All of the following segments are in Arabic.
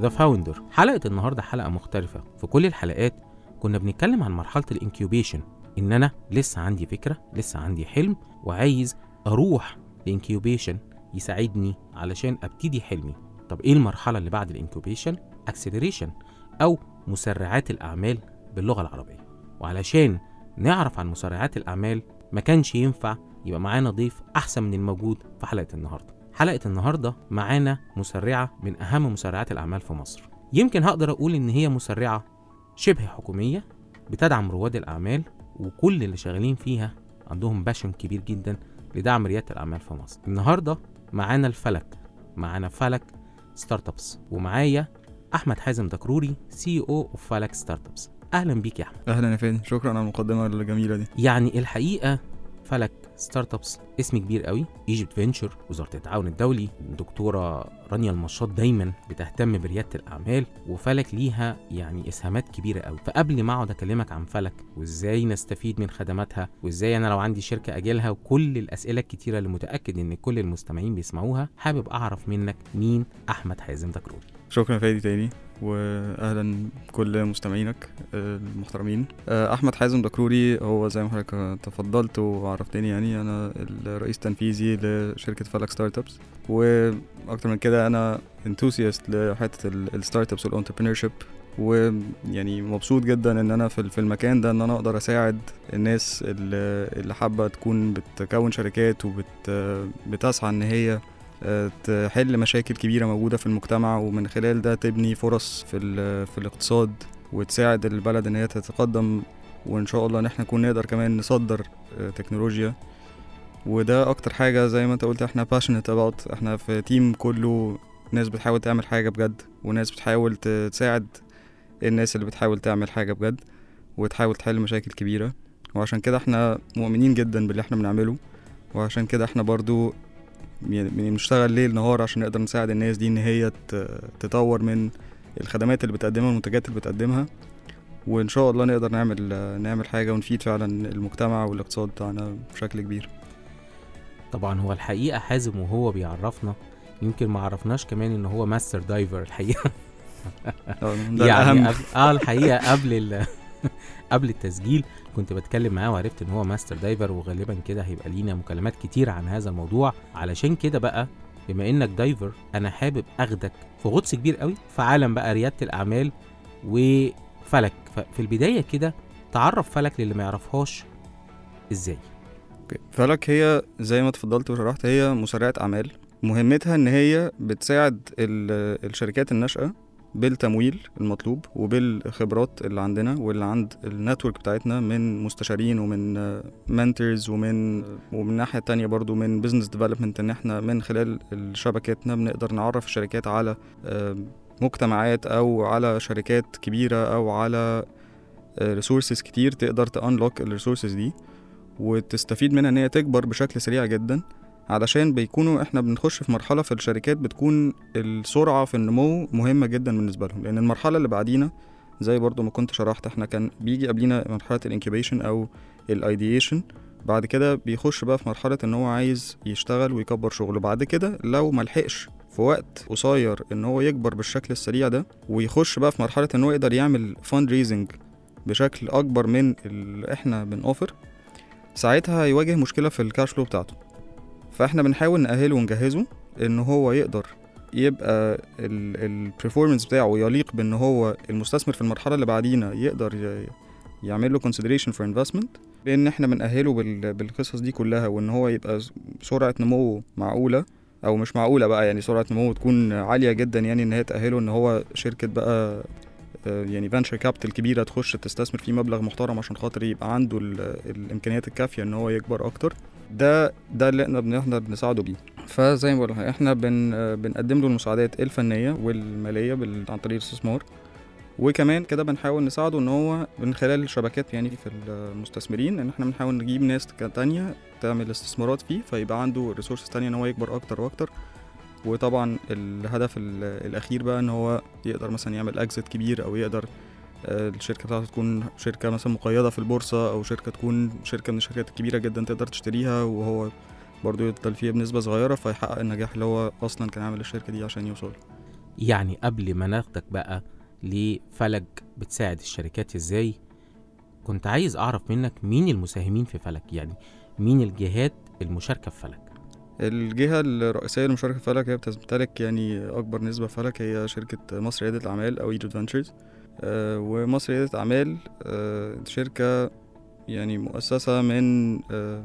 The Founder حلقة النهاردة حلقة مختلفة. في كل الحلقات كنا بنتكلم عن مرحلة ال incubation إن أنا لسه عندي فكرة لسه عندي حلم وعايز أروح ل incubation يساعدني علشان أبتدي حلمي. طب إيه المرحلة اللي بعد ال incubation؟ acceleration أو مسرعات الأعمال باللغة العربية. وعلشان نعرف عن مسرعات الأعمال ما كانش ينفع يبقى معانا ضيف أحسن من الموجود في حلقة النهاردة. حلقة النهاردة معانا مسرعة من أهم مسرعات الأعمال في مصر. يمكن هقدر أقول إن هي مسرعة شبه حكومية بتدعم رواد الأعمال وكل اللي شغالين فيها عندهم passion كبير جدا لدعم ريادة الأعمال في مصر. النهاردة معانا الفلك معانا فلك ستارت ابس ومعايا أحمد حازم دكروري CEO of فلك ستارت ابس أهلا بيك يا أحمد. أهلا يا فادي شكرا على المقدمة الجميلة دي. يعني الحقيقة فلك ستارت ابس اسم كبير قوي. Egypt Ventures وزارة التعاون الدولي. الدكتورة رانيا المشاط دايما بتهتم بريادة الأعمال وفلك ليها يعني إسهامات كبيرة قوي. فقبل ما أقعد أكلمك عن فلك وإزاي نستفيد من خدماتها وإزاي أنا لو عندي شركة أجيلها وكل الأسئلة الكتيرة اللي متأكد إن كل المستمعين بيسمعوها حابب أعرف منك مين أحمد حازم دكروري شكرا فادي تاني. واهلا كل مستمعينك آه، المحترمين. آه، أحمد حازم دكروري هو زي ما حضرتك تفضلت وعرفتني يعني أنا الرئيس التنفيذي لشركة فلك ستارت ابس وأكتر من كده أنا enthusiast لحتة ال startups وال entrepreneurship ويعني مبسوط جدا إن أنا في المكان ده إن أنا أقدر أساعد الناس اللي حابة تكون بتكون شركات وبت بتسعى إن هي تحل مشاكل كبيرة موجودة في المجتمع ومن خلال ده تبني فرص في في الاقتصاد وتساعد البلد إن هي تتقدم وإن شاء الله إن إحنا نكون نقدر كمان نصدر آه، تكنولوجيا. وده أكتر حاجة زي ما أنت قلت إحنا passionate about. إحنا في تيم كله ناس بتحاول تعمل حاجة بجد وناس بتحاول تساعد الناس اللي بتحاول تعمل حاجة بجد وتحاول تحل مشاكل كبيرة. وعشان كده إحنا مؤمنين جدا باللي إحنا بنعمله. وعشان كده إحنا برضو بنشتغل ليل نهار عشان نقدر نساعد الناس دي إن هي تطور من الخدمات اللي بتقدمها والمنتجات اللي بتقدمها. وإن شاء الله نقدر نعمل نعمل حاجة ونفيد فعلا المجتمع والاقتصاد بتاعنا بشكل كبير. طبعا هو الحقيقة حازم وهو بيعرفنا. يمكن ما عرفناش كمان إن هو master diver الحقيقة. آه، يعني آه الحقيقة قبل ال... قبل التسجيل كنت بتكلم معاه وعرفت إن هو master diver وغالبا كده هيبقى لينا مكالمات كتير عن هذا الموضوع. علشان كده بقى بما إنك diver أنا حابب أخدك في غطس كبير قوي في عالم بقى ريادة الأعمال وفلك. ففي البداية كده تعرف فلك للي ما يعرفهاش إزاي. فلك هي زي ما اتفضلت وشرحت هي مسرعة أعمال. مهمتها إن هي بتساعد ال- الشركات الناشئة بالتمويل المطلوب وبالخبرات اللي عندنا واللي عند ال network بتاعتنا من مستشارين ومن mentors ومن ومن الناحية التانية برضو من business development إن إحنا من خلال شبكاتنا بنقدر نعرف الشركات على آه، مجتمعات أو على شركات كبيرة أو على resources كتير تقدر ت unlock ال resources دي وتستفيد منها ان هي تكبر بشكل سريع جدا. علشان بيكونوا إحنا بنخش في مرحلة في الشركات بتكون السرعة في النمو مهمة جدا بالنسبة لهم. لأن المرحلة اللي بعدينا زي برضو ما كنت شرحت إحنا كان بيجي قبلينا مرحلة ال incubation أو ال ideation بعد كده بيخش بقى في مرحلة إن هو عايز يشتغل ويكبر شغله. بعد كده لو ملحقش في وقت قصير إن هو يكبر بالشكل السريع ده ويخش بقى في مرحلة إن هو يقدر يعمل fundraising بشكل أكبر من اللي إحنا بنوفر ساعتها هيواجه مشكلة في ال cash flow بتاعته. فاحنا بنحاول نأهله ونجهزه إن هو يقدر يبقى ال performance بتاعه يليق بإن هو المستثمر في المرحلة اللي بعدينا يقدر يعمل له consideration for investment. لأن إحنا بنأهله بال- بالقصص دي كلها وإن هو يبقى سرعة نموه معقولة أو مش معقولة بقى يعني سرعة نموه تكون عالية جدا يعني إن هي تأهله إن هو شركة بقى آه، يعني venture capital كبيرة تخش تستثمر فيه مبلغ محترم عشان خاطر يبقى عنده ال- الإمكانيات الكافية إن هو يكبر أكتر. ده ده اللي إحنا بنقدر بنساعده بيه. فزي ما بقول إحنا بن بنقدم له المساعدات الفنية والمالية عن طريق الاستثمار. وكمان كده بنحاول نساعده إن هو من خلال الشبكات يعني في المستثمرين إن إحنا بنحاول نجيب ناس تانية تعمل استثمارات فيه فيبقى عنده ريسورسز تانية إن هو يكبر أكتر وأكتر. وطبعا الهدف ال- الأخير بقى إن هو يقدر مثلا يعمل اكزيت كبير أو يقدر الشركة بتاعته تكون شركة مثلا مقيدة في البورصة أو شركة تكون شركة من الشركات الكبيرة جدا تقدر تشتريها وهو برضه يفضل فيها بنسبة صغيرة فيحقق النجاح اللي هو أصلا كان عامل الشركة دي عشان يوصل. يعني قبل ما ناخدك بقى لفلك بتساعد الشركات إزاي كنت عايز أعرف منك مين المساهمين في فلك؟ يعني مين الجهات المشاركة في فلك؟ الجهة الرئيسية لمشاركة فلك هي بتمتلك يعني أكبر نسبة في فلك هي شركة مصر ريادة الأعمال أو ايجيبت فانتشرز ومصر ريادة الأعمال آه، شركة يعني مؤسسة من آه،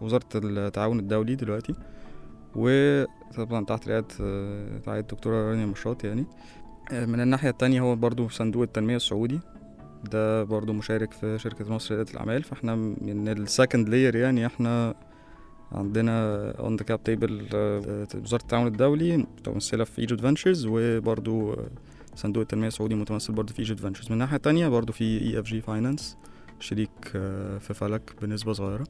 وزارة التعاون الدولي دلوقتي وطبعا تحت رعاية آه، رعاية الدكتورة رانيا مشاط يعني. آه، من الناحية التانية هو برضو صندوق التنمية السعودي. ده برضو مشارك في شركة مصر ريادة الأعمال. فاحنا من ال second layer يعني إحنا عندنا on the cap table وزارة التعاون الدولي متمثلة في Egypt Ventures وبرضو آه، صندوق التنمية السعودي متمثل برضو في Egypt Ventures من الناحيه التانية برضو في EFG Finance شريك آه، في فلك بنسبة صغيرة.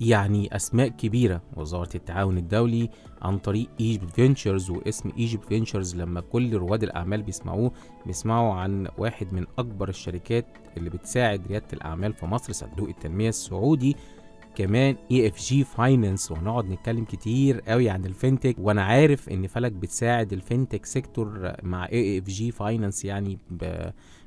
يعني أسماء كبيرة وزارة التعاون الدولي عن طريق Egypt Ventures واسم Egypt Ventures لما كل رواد الأعمال بيسمعوه بيسمعوا عن واحد من أكبر الشركات اللي بتساعد ريادة الأعمال في مصر صندوق التنمية السعودي. كمان EFG Finance وهنقعد نتكلم كتير قوي عن ال FinTech وأنا عارف إن فلك بتساعد ال FinTech sector مع EFG Finance يعني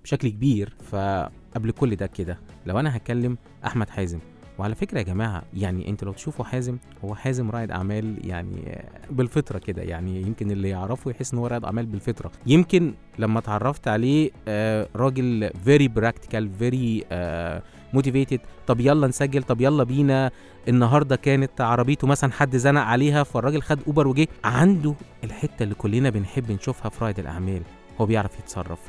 بشكل كبير. فقبل كل ده كده لو أنا هكلم أحمد حازم. وعلى فكرة يا جماعة يعني انت لو تشوفوا حازم هو حازم رائد أعمال يعني بالفطرة كده. يعني يمكن اللي يعرفه يحس إن هو رائد أعمال بالفطرة. يمكن لما اتعرفت عليه آه، راجل very practical very motivated طب يلا نسجل طب يلا بينا. النهارده كانت عربيته مثلا حد زنق عليها فالراجل خد Uber وجه. عنده الحتة اللي كلنا بنحب نشوفها في رائد الأعمال. هو بيعرف يتصرف.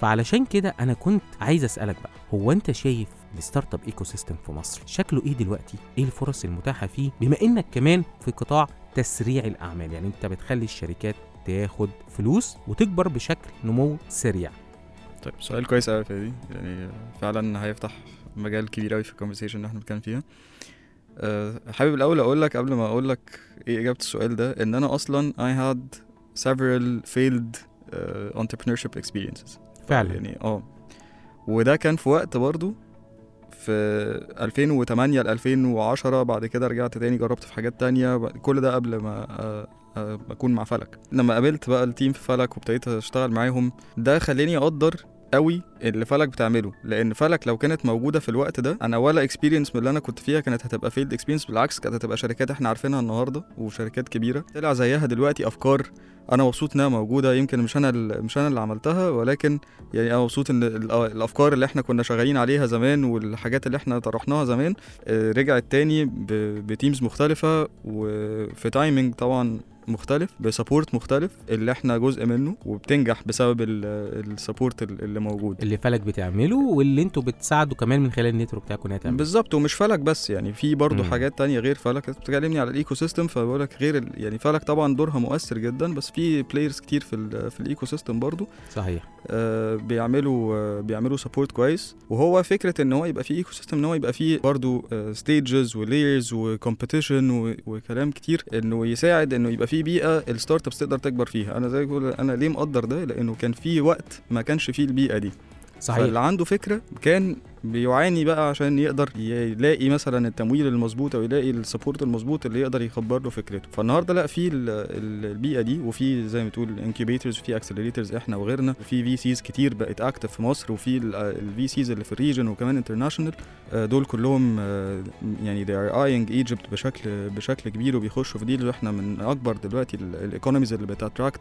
فعلشان كده أنا كنت عايز أسألك بقى هو أنت شايف ال startup ecosystem في مصر شكله إيه دلوقتي؟ إيه الفرص المتاحة فيه؟ بما إنك كمان في قطاع تسريع الأعمال. يعني أنت بتخلي الشركات تاخد فلوس وتكبر بشكل نمو سريع. طيب سؤال كويس قوي فادي يعني فعلا هيفتح مجال كبير قوي في ال conversation اللي إحنا بنتكلم فيها. أه، حابب الأول أقول لك قبل ما أقول لك إيه إجابة السؤال ده إن أنا أصلا I had several failed uh, entrepreneurship experiences. فعلا. يعني آه. وده كان في وقت برضو في 2008 ل 2010 بعد كده رجعت تاني جربت في حاجات تانية كل ده قبل ما آه، آه، أكون مع فلك. لما قابلت بقى ال team في فلك وابتديت أشتغل معاهم ده خلاني أقدر قوي اللي فلك بتعمله. لأن فلك لو كانت موجودة في الوقت ده أنا ولا experience من اللي أنا كنت فيها كانت هتبقى failed experience بالعكس كانت هتبقى شركات إحنا عارفينها النهارده وشركات كبيرة. طلع زيها دلوقتي أفكار أنا مبسوط إنها موجودة يمكن مش أنا مش أنا اللي عملتها ولكن يعني أنا مبسوط إن ال- الأفكار اللي إحنا كنا شغالين عليها زمان والحاجات اللي إحنا طرحناها زمان آه، رجعت تاني ب teams مختلفة وفي timing طبعا مختلف ب support مختلف اللي إحنا جزء منه وبتنجح بسبب ال support اللي موجود اللي فلك بتعمله واللي أنتوا بتساعدوا كمان من خلال ال network بتاعكم إنها تعمل بالظبط ومش فلك بس يعني في برضه. حاجات تانية غير فلك بتكلمني على ال ecosystem فبقول لك غير. يعني فلك طبعا دورها مؤثر جدا بس في players كتير في. في ال ecosystem برضه صحيح آه بيعملوا آه بيعملوا support كويس وهو فكرة إن هو يبقى فيه ecosystem إن هو يبقى فيه برضه stages و layers و competition وكلام كتير إنه يساعد إنه يبقى فيه بيئة ال startups تقدر تكبر فيها. أنا زي ما بقول أنا ليه مقدر ده؟ لأنه كان في وقت ما كانش فيه البيئة دي. صحيح. فاللي عنده فكرة كان بيعاني بقى عشان يقدر يلاقي مثلا التمويل المظبوط أو يلاقي ال support المظبوط اللي يقدر يكبر له فكرته. فالنهاردة لأ في ال- ال- البيئة دي وفي زي ما تقول incubators وفي accelerators إحنا وغيرنا وفي VCs كتير بقت active في مصر وفي ال VCs اللي في ال region وكمان international دول كلهم آه، يعني they are eyeing Egypt بشكل بشكل كبير وبيخشوا في deals وإحنا من أكبر دلوقتي ال economies اللي بت attract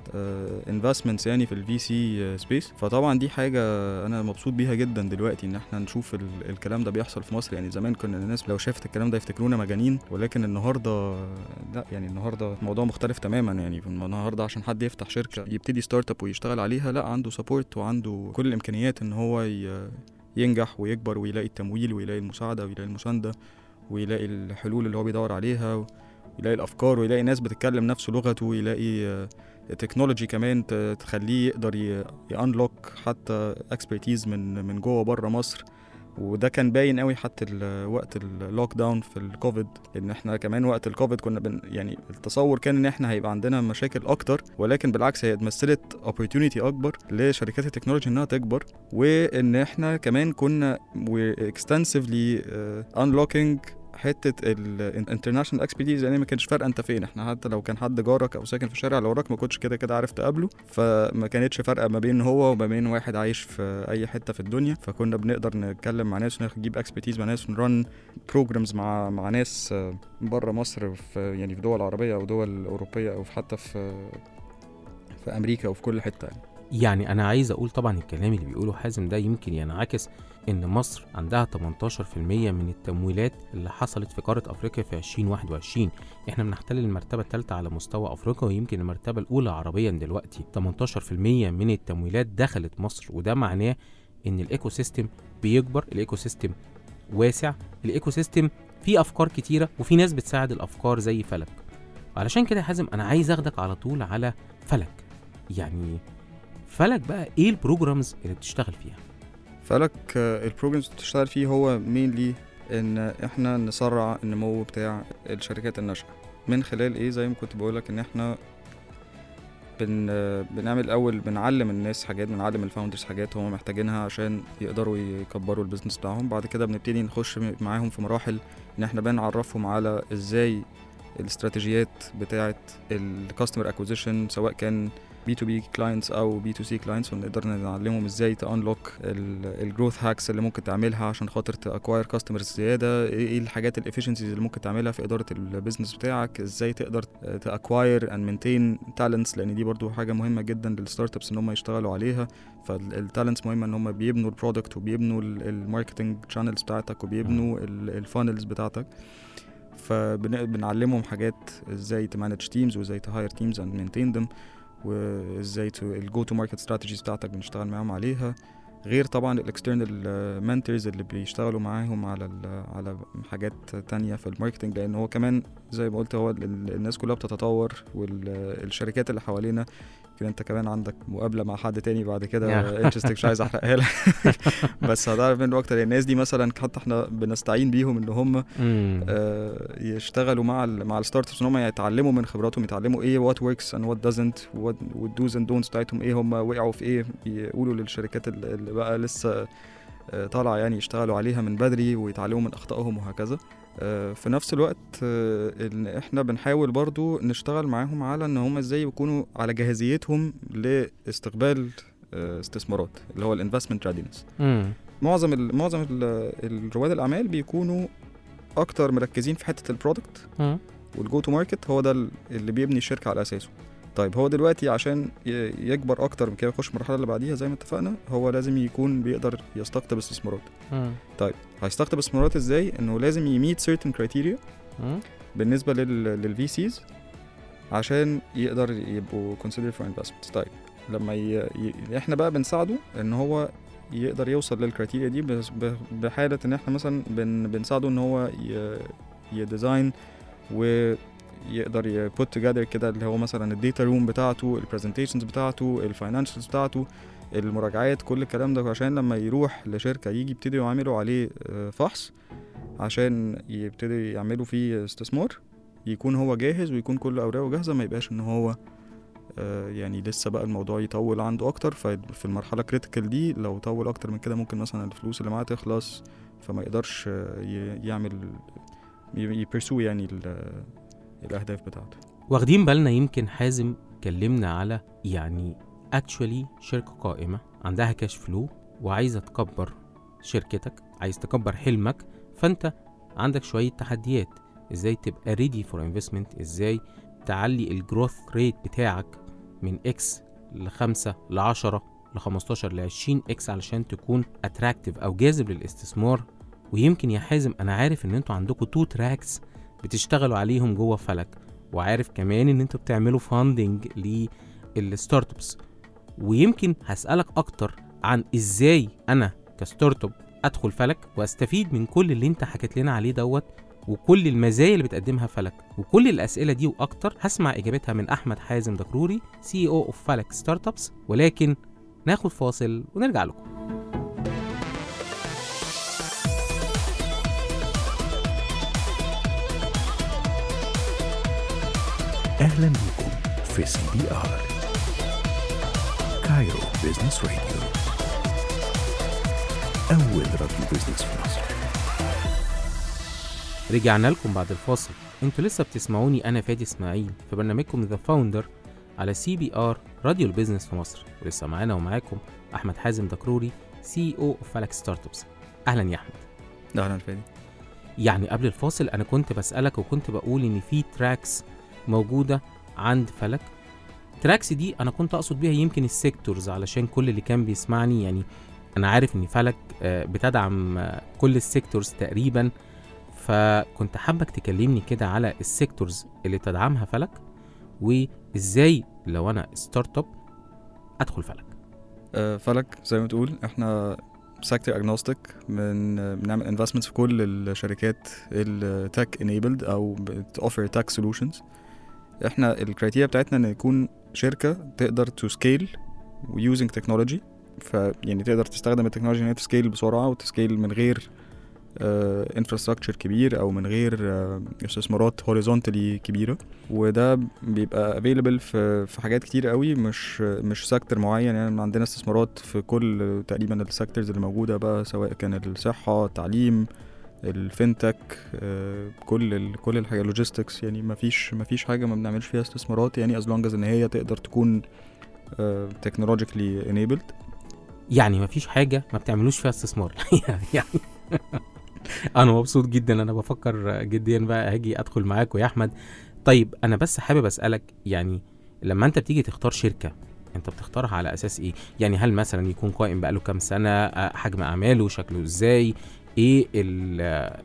investments يعني في ال VC space فطبعا دي حاجة أنا مبسوط بيها جدا دلوقتي إن إحنا نشوف ال- الكلام ده بيحصل في مصر. يعني زمان كنا الناس لو شافت الكلام ده يفتكرونا مجانين ولكن النهارده لا يعني النهارده الموضوع مختلف تماما. يعني النهارده عشان حد يفتح شركة يبتدي startup ويشتغل عليها لا عنده support وعنده كل الإمكانيات إن هو ينجح ويكبر ويلاقي التمويل ويلاقي المساعدة ويلاقي المساندة ويلاقي الحلول اللي هو بيدور عليها ويلاقي الأفكار ويلاقي ناس بتتكلم نفس لغته ويلاقي technology كمان تخليه يقدر ي unlock حتى expertise من من جوه بره مصر. وده كان باين قوي حتى وقت ال lockdown في الكوفيد إن إحنا كمان وقت الكوفيد كنا بن يعني التصور كان إن إحنا هيبقى عندنا مشاكل أكتر ولكن بالعكس هي مثلت opportunity أكبر لشركات ال technology إنها تكبر وإن إحنا كمان كنا extensively uh, unlocking حتة ال international expertise يعني ما كانش فارقة انت فين. إحنا حتى لو كان حد جارك أو ساكن في الشارع اللي وراك ما كنتش كده كده عارف تقابله. فما كانتش فارقة ما بين هو وما بين واحد عايش في أي حتة في الدنيا. فكنا بنقدر نتكلم مع ناس ونجيب expertise مع ناس ون run programs مع مع ناس بره مصر في يعني في دول عربية أو دول أوروبية أو حتى في في أمريكا وفي كل حتة يعني. يعني أنا عايز أقول طبعا الكلام اللي بيقوله حازم ده يمكن ينعكس إن مصر عندها 18% من التمويلات اللي حصلت في قارة أفريقيا في 2021 إحنا بنحتل المرتبة الثالثه على مستوى أفريقيا ويمكن المرتبة الأولى عربيا دلوقتي. 18% من التمويلات دخلت مصر وده معناه إن ال ecosystem بيكبر ال ecosystem واسع ال ecosystem فيه أفكار كتيرة وفي ناس بتساعد الأفكار زي فلك. علشان كده يا حازم أنا عايز أخدك على طول على فلك. يعني فلك بقى إيه ال programs اللي بتشتغل فيها؟ فلك ال programs اللي بتشتغل فيه هو mainly إن إحنا نسرع النمو بتاع الشركات الناشئه من خلال إيه؟ زي ما كنت بقولك إن إحنا بن بنعمل الأول بنعلم الناس حاجات بنعلم ال founders حاجات هم محتاجينها عشان يقدروا يكبروا ال business بتاعهم. بعد كده بنبتدي نخش معاهم في مراحل إن إحنا بنعرفهم على إزاي الاستراتيجيات بتاعه ال customer acquisition سواء كان B2B clients أو B2C clients ونقدر نعلمهم إزاي ت unlock ال growth hacks اللي ممكن تعملها عشان خاطر ت acquire customers زيادة. إيه الحاجات ال efficiencies اللي ممكن تعملها في إدارة ال business بتاعك؟ إزاي تقدر ت acquire and maintain talents لأن دي برضو حاجة مهمة جدا لل startups إن هم يشتغلوا عليها. فال talents مهمة إن هم بيبنوا ال product وبيبنوا ال marketing channels بتاعتك وبيبنوا ال funnels بتاعتك. فبنعلمهم حاجات إزاي ت manage teams وإزاي ت hire teams and maintain them وازاي ال go-to-market strategies بتاعتك بنشتغل معاهم عليها. غير طبعا ال external mentors اللي بيشتغلوا معاهم على على حاجات تانية في ال marketing لأن هو كمان زي ما قلت هو الناس كلها بتتطور والشركات اللي حوالينا يمكن انت كمان عندك مقابلة مع حد تاني بعد كده interesting مش عايز أحرقها لك. بس هتعرف منه أكتر الناس دي مثلا حتى إحنا بنستعين بيهم ان هم آه يشتغلوا مع ال مع ال startups إن هم يتعلموا من خبراتهم يتعلموا إيه what works and what doesn't وال dos and don'ts بتاعتهم إيه هم وقعوا في إيه يقولوا للشركات اللي بقى لسه طالعه يعني يشتغلوا عليها من بدري ويتعلموا من أخطائهم وهكذا. في نفس الوقت إن إحنا بنحاول برضو نشتغل معاهم على إن هم إزاي يكونوا على جاهزيتهم لاستقبال استثمارات اللي هو ال investment readiness معظم ال معظم رواد الأعمال بيكونوا أكتر مركزين في حتة ال product وال go to market هو ده اللي بيبني الشركة على أساسه. طيب هو دلوقتي عشان يكبر أكتر من كده يخش المرحلة اللي بعديها زي ما اتفقنا هو لازم يكون بيقدر يستقطب استثمارات طيب هيستقطب استثمارات إزاي؟ إنه لازم ي meet certain criteria بالنسبة لل VCs عشان يقدر يبقوا considered for investments. طيب لما ي... ي... إحنا بقى بنساعده إن هو يقدر يوصل لل criteria دي بس ب- بحالة إن إحنا مثلا بن... بنساعده إن هو ي... ي design ويقدر ي put together كده اللي هو مثلا ال data room بتاعته ال presentations بتاعته ال financials بتاعته المراجعات كل الكلام ده عشان لما يروح لشركة يجي يبتدوا يعملوا عليه آه، فحص عشان يبتدوا يعملوا فيه استثمار يكون هو جاهز ويكون كل أوراقه جاهزة ما يبقاش إن هو آه، يعني لسه بقى الموضوع يطول عنده أكتر. ففي المرحلة critical دي لو طول أكتر من كده ممكن مثلا الفلوس اللي معاه تخلص فما يقدرش آه، يعمل ي pursue يعني الأهداف بتاعته. واخدين بالنا يمكن حازم كلمنا على يعني actually شركة قائمة عندها cash flow وعايزة تكبر شركتك عايز تكبر حلمك فأنت عندك شوية تحديات. إزاي تبقى ready for investment إزاي تعلي ال growth rate بتاعك من X لخمسة لعشرة لخمستاشر لعشرين X علشان تكون attractive أو جاذب للاستثمار؟ ويمكن يا حازم أنا عارف إن أنتوا عندكم two tracks بتشتغلوا عليهم جوه فلك. وعارف كمان إن أنتوا بتعملوا funding لل startups ويمكن هسألك أكتر عن إزاي أنا ك startup أدخل فلك وأستفيد من كل اللي أنت حكيت لنا عليه دوت وكل المزايا اللي بتقدمها فلك وكل الأسئلة دي وأكتر هسمع إجابتها من أحمد حازم دكروري CO of فلك startups ولكن ناخد فاصل ونرجع لكم. أهلا بكم في CBR. كايرو بيزنس راديو أول راديو بيزنس في مصر. رجعنا لكم بعد الفاصل. أنتوا لسه بتسمعوني أنا فادي إسماعيل في برنامجكم The Founder على CBR راديو البيزنس في مصر. ولسه معانا ومعاكم أحمد حازم دكروري CO of فلك startups أهلا يا أحمد. أهلا فادي. يعني قبل الفاصل أنا كنت بسألك وكنت بقول إن في tracks موجودة عند فلك. tracks دي أنا كنت أقصد بيها يمكن ال sectors علشان كل اللي كان بيسمعني يعني أنا عارف إن فلك آه، بتدعم آه، كل ال sectors تقريبا. فكنت حابك تكلمني كده على ال sectors اللي تدعمها فلك وإزاي لو أنا startup أدخل فلك. آه، فلك زي ما تقول إحنا sector agnostic من بنعمل investments في كل الشركات ال tech enabled أو بتوفر tech solutions إحنا ال criteria بتاعتنا ان يكون شركة تقدر to scale و using technology فيعني تقدر تستخدم التكنولوجيا ان هي ت scale بسرعة وت scale من غير infrastructure كبير أو من غير آه، استثمارات horizontally كبيرة. وده بيبقى available في في حاجات كتير قوي مش مش sector معين. يعني عندنا استثمارات في كل تقريبا ال sectors اللي موجودة بقى سواء كان الصحة التعليم ال fintech آه، كل كل الحاجة logistics يعني ما فيش ما فيش حاجة ما بنعملش فيها استثمارات يعني as long إن هي تقدر تكون technologically enabled يعني مفيش حاجة ما بتعملوش فيها استثمار. يعني أنا مبسوط جدا أنا بفكر جديا بقى هاجي أدخل معاكم يا أحمد. طيب أنا بس حابب أسألك يعني لما أنت بتيجي تختار شركة أنت بتختارها على أساس إيه؟ يعني هل مثلا يكون قائم بقاله كام سنة؟ آه، حجم أعماله؟ شكله إزاي؟ إيه ال-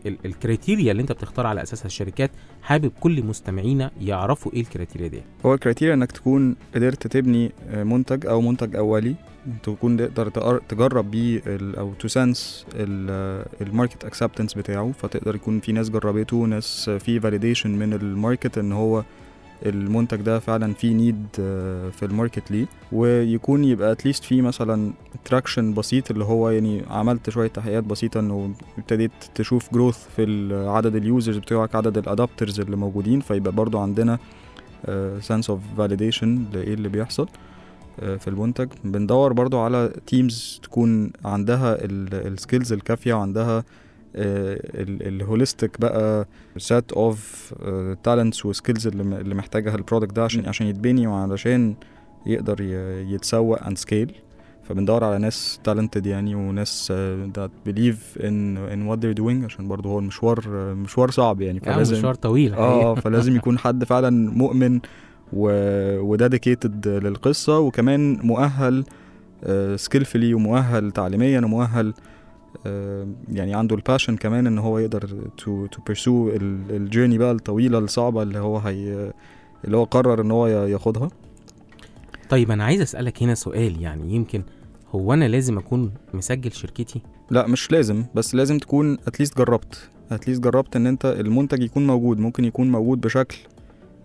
ال- ال criteria اللي انت بتختار على أساسها الشركات حابب كل مستمعينا يعرفوا إيه ال criteria دي؟ هو ال criteria انك تكون قدرت تبني آه، منتج أو منتج اولي تكون تقدر تجرب بيه أو ت sense ال market acceptance بتاعه فتقدر يكون في ناس جربته ناس في validation من ال market إن هو المنتج ده فعلا في need في ال market ليه. ويكون يبقى at least في مثلا traction بسيط اللي هو يعني عملت شوية تحقيقات بسيطة إنه ابتديت تشوف growth في ال- عدد ال users بتوعك عدد ال adopters اللي موجودين فيبقى برضو عندنا sense of validation لإيه اللي بيحصل آه، في المنتج. بندور برضو على teams تكون عندها ال skills الكافية وعندها ال holistic بقى set of talents و skills اللي محتاجها ال product ده عشان عشان يتبني وعلشان يقدر يتسوق and scale فبندور على ناس talented يعني وناس that believe in in what they're doing عشان برضو هو المشوار آه، مشوار صعب يعني يعني مشوار طويل آه فلازم يكون حد فعلا مؤمن. و dedicated للقصة وكمان مؤهل skillfully ومؤهل تعليميا ومؤهل آه، يعني عنده ال passion كمان إن هو يقدر to to pursue ال journey بقى الطويلة الصعبة اللي هو هي اللي هو قرر إن هو ياخدها. طيب أنا عايز أسألك هنا سؤال يعني يمكن هو أنا لازم أكون مسجل شركتي؟ لا مش لازم بس لازم تكون اتليست جربت اتليست جربت إن أنت المنتج يكون موجود ممكن يكون موجود بشكل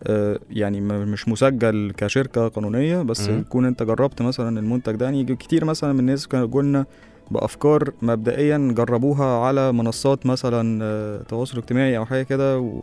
آه، يعني م- مش مسجل كشركة قانونية بس مم. يكون أنت جربت مثلا المنتج ده. يعني كتير مثلا من الناس كانوا قلنا بأفكار مبدئيا جربوها على منصات مثلا آه، تواصل اجتماعي أو حاجة كده و...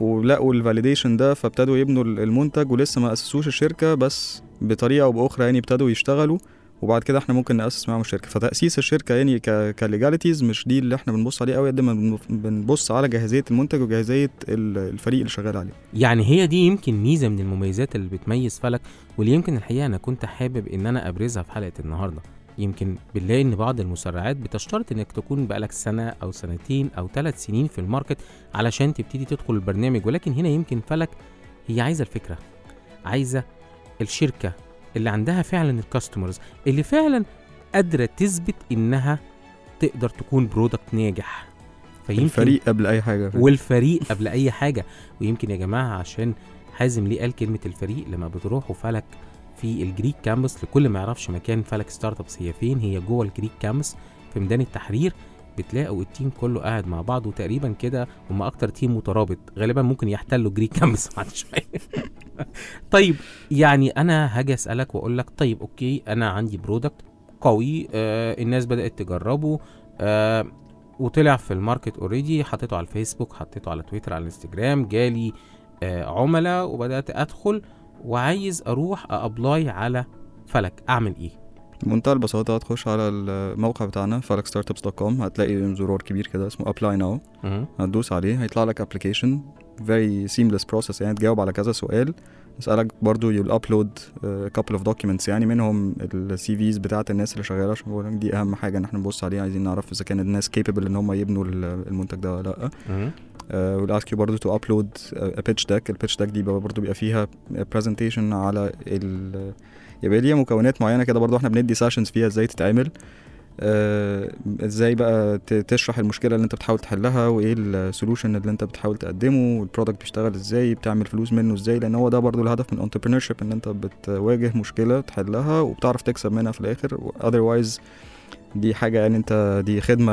ولقوا ال validation ده فابتدوا يبنوا ال- المنتج ولسه ما أسسوش الشركة بس بطريقة أو بأخرى يعني ابتدوا يشتغلوا وبعد كده إحنا ممكن نأسس معاهم الشركة. فتأسيس الشركة يعني ك ك legalities مش دي اللي إحنا بنبص عليه قوي قد ما بن- بنبص على جاهزية المنتج وجاهزية ال- الفريق اللي شغال عليه. يعني هي دي يمكن ميزة من المميزات اللي بتميز فلك واللي يمكن الحقيقة أنا كنت حابب إن أنا أبرزها في حلقة النهارده. يمكن بنلاقي إن بعض المسرعات بتشترط إنك تكون بقالك سنة أو سنتين أو ثلاث سنين في ال market علشان تبتدي تدخل البرنامج. ولكن هنا يمكن فلك هي عايزة الفكرة عايزة الشركة اللي عندها فعلا ال customers اللي فعلا قادرة تثبت إنها تقدر تكون product ناجح. فيمكن الفريق قبل أي حاجة. والفريق قبل أي حاجة. ويمكن يا جماعة عشان حازم ليه قال كلمة الفريق لما بتروحوا فلك في الجريك كامبس لكل ما يعرفش مكان فلك ستارت أبس هي فين هي جوه الجريك كامبس في ميدان التحرير بتلاقوا ال team كله قاعد مع بعض وتقريبا كده هم أكتر team مترابط غالبا ممكن يحتلوا جريك كامبس بعد شوية. طيب يعني أنا هاجي أسألك وأقول لك طيب okay أنا عندي product قوي آه الناس بدأت تجربه آه وطلع في ال market already حطيته على الفيسبوك حطيته على تويتر على الانستجرام جالي آه عملاء وبدأت أدخل وعايز أروح apply على فلك. أعمل إيه؟ بمنتهى البساطة هتخش على الموقع بتاعنا falakStartups.com هتلاقي زرار كبير كده اسمه apply now. هتدوس عليه هيطلع لك application very seamless process يعني تجاوب على كذا سؤال. نسألك برضو you'll upload uh, couple of documents. يعني منهم ال CVs بتاعت الناس اللي شغالة. عشان بقول دي أهم حاجة إن إحنا نبص عليها. عايزين نعرف إذا كان الناس capable إن هم يبنوا ال- المنتج ده ولا لأ. مهم. uh, we'll ask you برضو to upload a pitch deck ال pitch deck دي برضو بيبقى فيها presentation على ال يبقى ليها مكونات معينة كده برضو إحنا بندي sessions فيها إزاي تتعمل آه، إزاي بقى تشرح المشكلة اللي انت بتحاول تحلها وايه ال solution اللي انت بتحاول تقدمه وال product بيشتغل إزاي بتعمل فلوس منه إزاي لأن هو ده برضو الهدف من entrepreneurship ان انت بتواجه مشكلة تحلها وبتعرف تكسب منها في الآخر otherwise دي حاجة يعني انت دي خدمة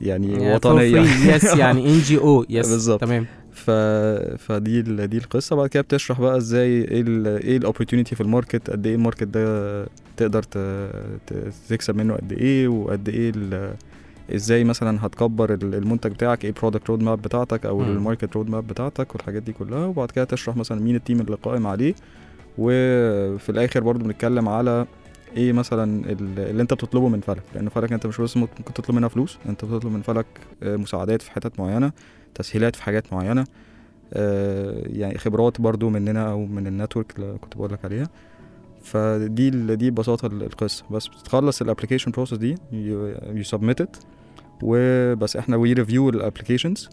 يعني وطنية. yes يعني NGO yes بالظبط. تمام. ف... فدي ال... دي القصة. بعد كده بتشرح بقى إزاي إيه ال... إيه ال opportunity في ال market قد إيه ال market ده تقدر ت... ت... تكسب منه قد إيه وقد إيه ال... إزاي مثلا هتكبر ال- المنتج بتاعك إيه product road map بتاعتك أو. ال market road map بتاعتك والحاجات دي كلها. وبعد كده تشرح مثلا مين ال team اللي قائم عليه. وفي الآخر برضو بنتكلم على إيه مثلا ال- اللي انت بتطلبه من فلك؟ لأن فلك انت مش بس ممكن تطلب منها فلوس انت بتطلب من فلك آه، مساعدات في حتت معينة تسهيلات في حاجات معينة آه، يعني خبرات برضو مننا أو من ال network اللي كنت بقول لك عليها. فدي دي ببساطة ال- القصة. بس بتخلص ال application process دي you submit وبس. إحنا we review ال applications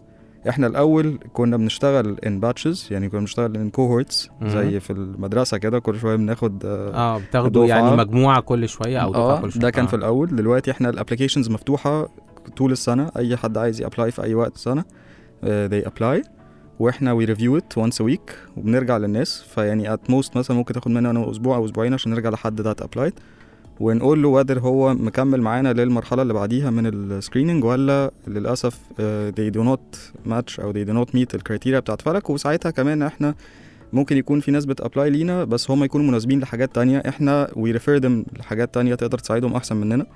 إحنا الأول كنا بنشتغل in batches يعني كنا بنشتغل in cohorts. زي في المدرسة كده كل شوية بناخد آه، آه بتاخدوا دفعة. يعني مجموعة كل شوية أو دفعه آه كل شوية ده كان آه. في الأول دلوقتي إحنا ال applications مفتوحة طول السنة أي حد عايز ي apply في أي وقت السنة uh, they apply وإحنا we review it once a week وبنرجع للناس فيعني at most مثلا ممكن تاخد مننا أسبوع أو أسبوعين عشان نرجع لحد ده applied ونقول له whether هو مكمل معانا للمرحلة اللي بعديها من ال screening ولا للأسف uh, they do not match أو they do not meet ال criteria بتاعت فلك؟ وساعتها كمان إحنا ممكن يكون في ناس بت apply لينا بس هم يكونوا مناسبين لحاجات تانية. إحنا we refer them لحاجات تانية تقدر تساعدهم أحسن مننا.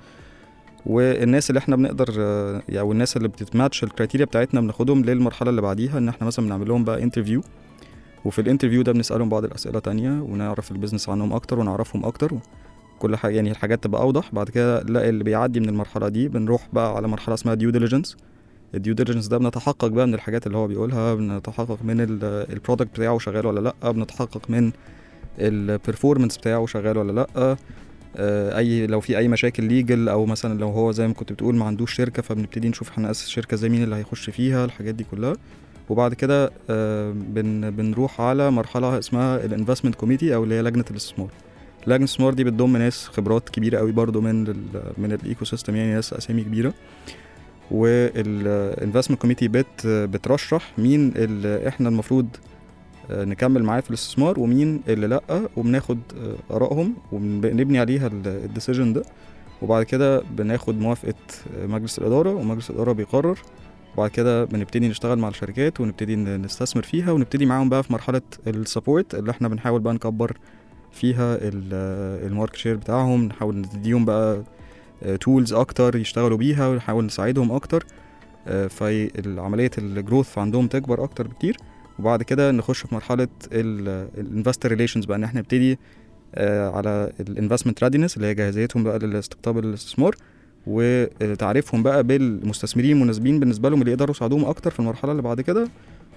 والناس اللي إحنا بنقدر آه، يعني والناس اللي بتت match ال criteria بتاعتنا بناخدهم للمرحلة اللي بعديها إن إحنا مثلا بنعمل لهم بقى interview وفي ال interview ده بنسألهم بعض الأسئلة تانية ونعرف ال business عنهم أكتر ونعرفهم أكتر. كل حاجة يعني الحاجات تبقى أوضح. بعد كده لا اللي بيعدي من المرحلة دي بنروح بقى على مرحلة اسمها due diligence ال due diligence ده بنتحقق بقى من الحاجات اللي هو بيقولها بنتحقق من ال product بتاعه شغال ولا لأ بنتحقق من ال performance بتاعه شغال ولا لأ. آه، أي لو في أي مشاكل legal أو مثلا لو هو زي ما كنت بتقول ما عندوش شركة فبنبتدي نشوف نأسس شركة زي مين اللي هيخش فيها الحاجات دي كلها. وبعد كده آه، بن بنروح على مرحلة اسمها ال investment committee أو اللي هي لجنة الاستثمار. لجنة الاستثمار دي بتضم ناس خبرات كبيرة قوي برضو من ال من ال ecosystem يعني ناس أسامي كبيرة. وال investment committee بت بترشح مين اللي إحنا المفروض آه، نكمل معاه في الاستثمار ومين اللي لأ وبناخد آه، آرائهم وبنبني عليها ال decision ده. وبعد كده بناخد موافقة آه، مجلس الإدارة ومجلس الإدارة بيقرر. وبعد كده بنبتدي نشتغل مع الشركات ونبتدي نستثمر فيها ونبتدي معاهم بقى في مرحلة ال support اللي إحنا بنحاول بقى نكبر فيها ال market share بتاعهم نحاول نديهم بقى tools أكتر يشتغلوا بيها ونحاول نساعدهم أكتر فعملية ال growth عندهم تكبر أكتر بكتير وبعد كده نخش في مرحلة ال investor relations بقى إن إحنا نبتدي آه، على ال investment readiness اللي هي جاهزيتهم بقى لاستقطاب الاستثمار وتعريفهم بقى بالمستثمرين المناسبين بالنسبة لهم اللي يقدروا يساعدوهم أكتر في المرحلة اللي بعد كده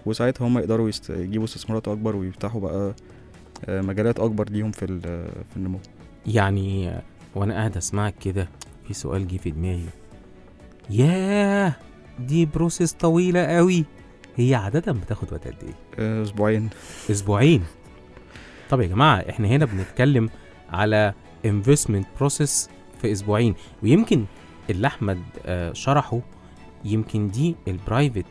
وساعتها هم يقدروا. يجيبوا استثمارات أكبر ويفتحوا بقى آه، مجالات أكبر ليهم في ال- في النمو. يعني آه، وأنا قاعد أسمعك كده في سؤال جه في دماغي. ياه! دي process طويلة قوي هي عادة بتاخد وقت قد إيه؟ آه، أسبوعين. أسبوعين؟ طب يا جماعة إحنا هنا بنتكلم على investment process في أسبوعين. ويمكن اللي أحمد آه، شرحه يمكن دي ال private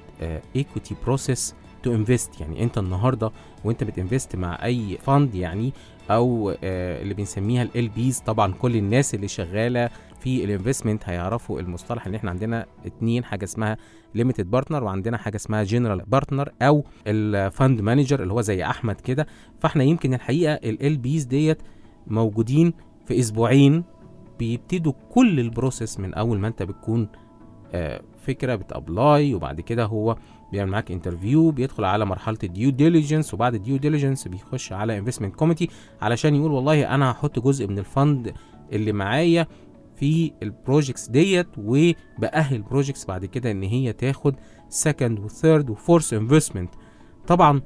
equity process to invest يعني أنت النهارده وانت بت invest مع اي fund يعني أو آه، اللي بنسميها ال LPs طبعا كل الناس اللي شغالة في ال investment هيعرفوا المصطلح ان إحنا عندنا اتنين حاجة اسمها limited partner وعندنا حاجة اسمها general partner أو ال fund manager اللي هو زي أحمد كده. فاحنا يمكن الحقيقة ال LPs ديت موجودين في أسبوعين بيبتدوا كل ال process من أول ما انت بتكون آه، فكرة بت apply وبعد كده هو بيعمل معاك interview بيدخل على مرحلة ال due diligence وبعد ال due diligence بيخش على investment committee علشان يقول والله أنا هحط جزء من ال fund اللي معايا في ال projects ديت وبأهل projects بعد كده إن هي تاخد second و third و fourth investment طبعا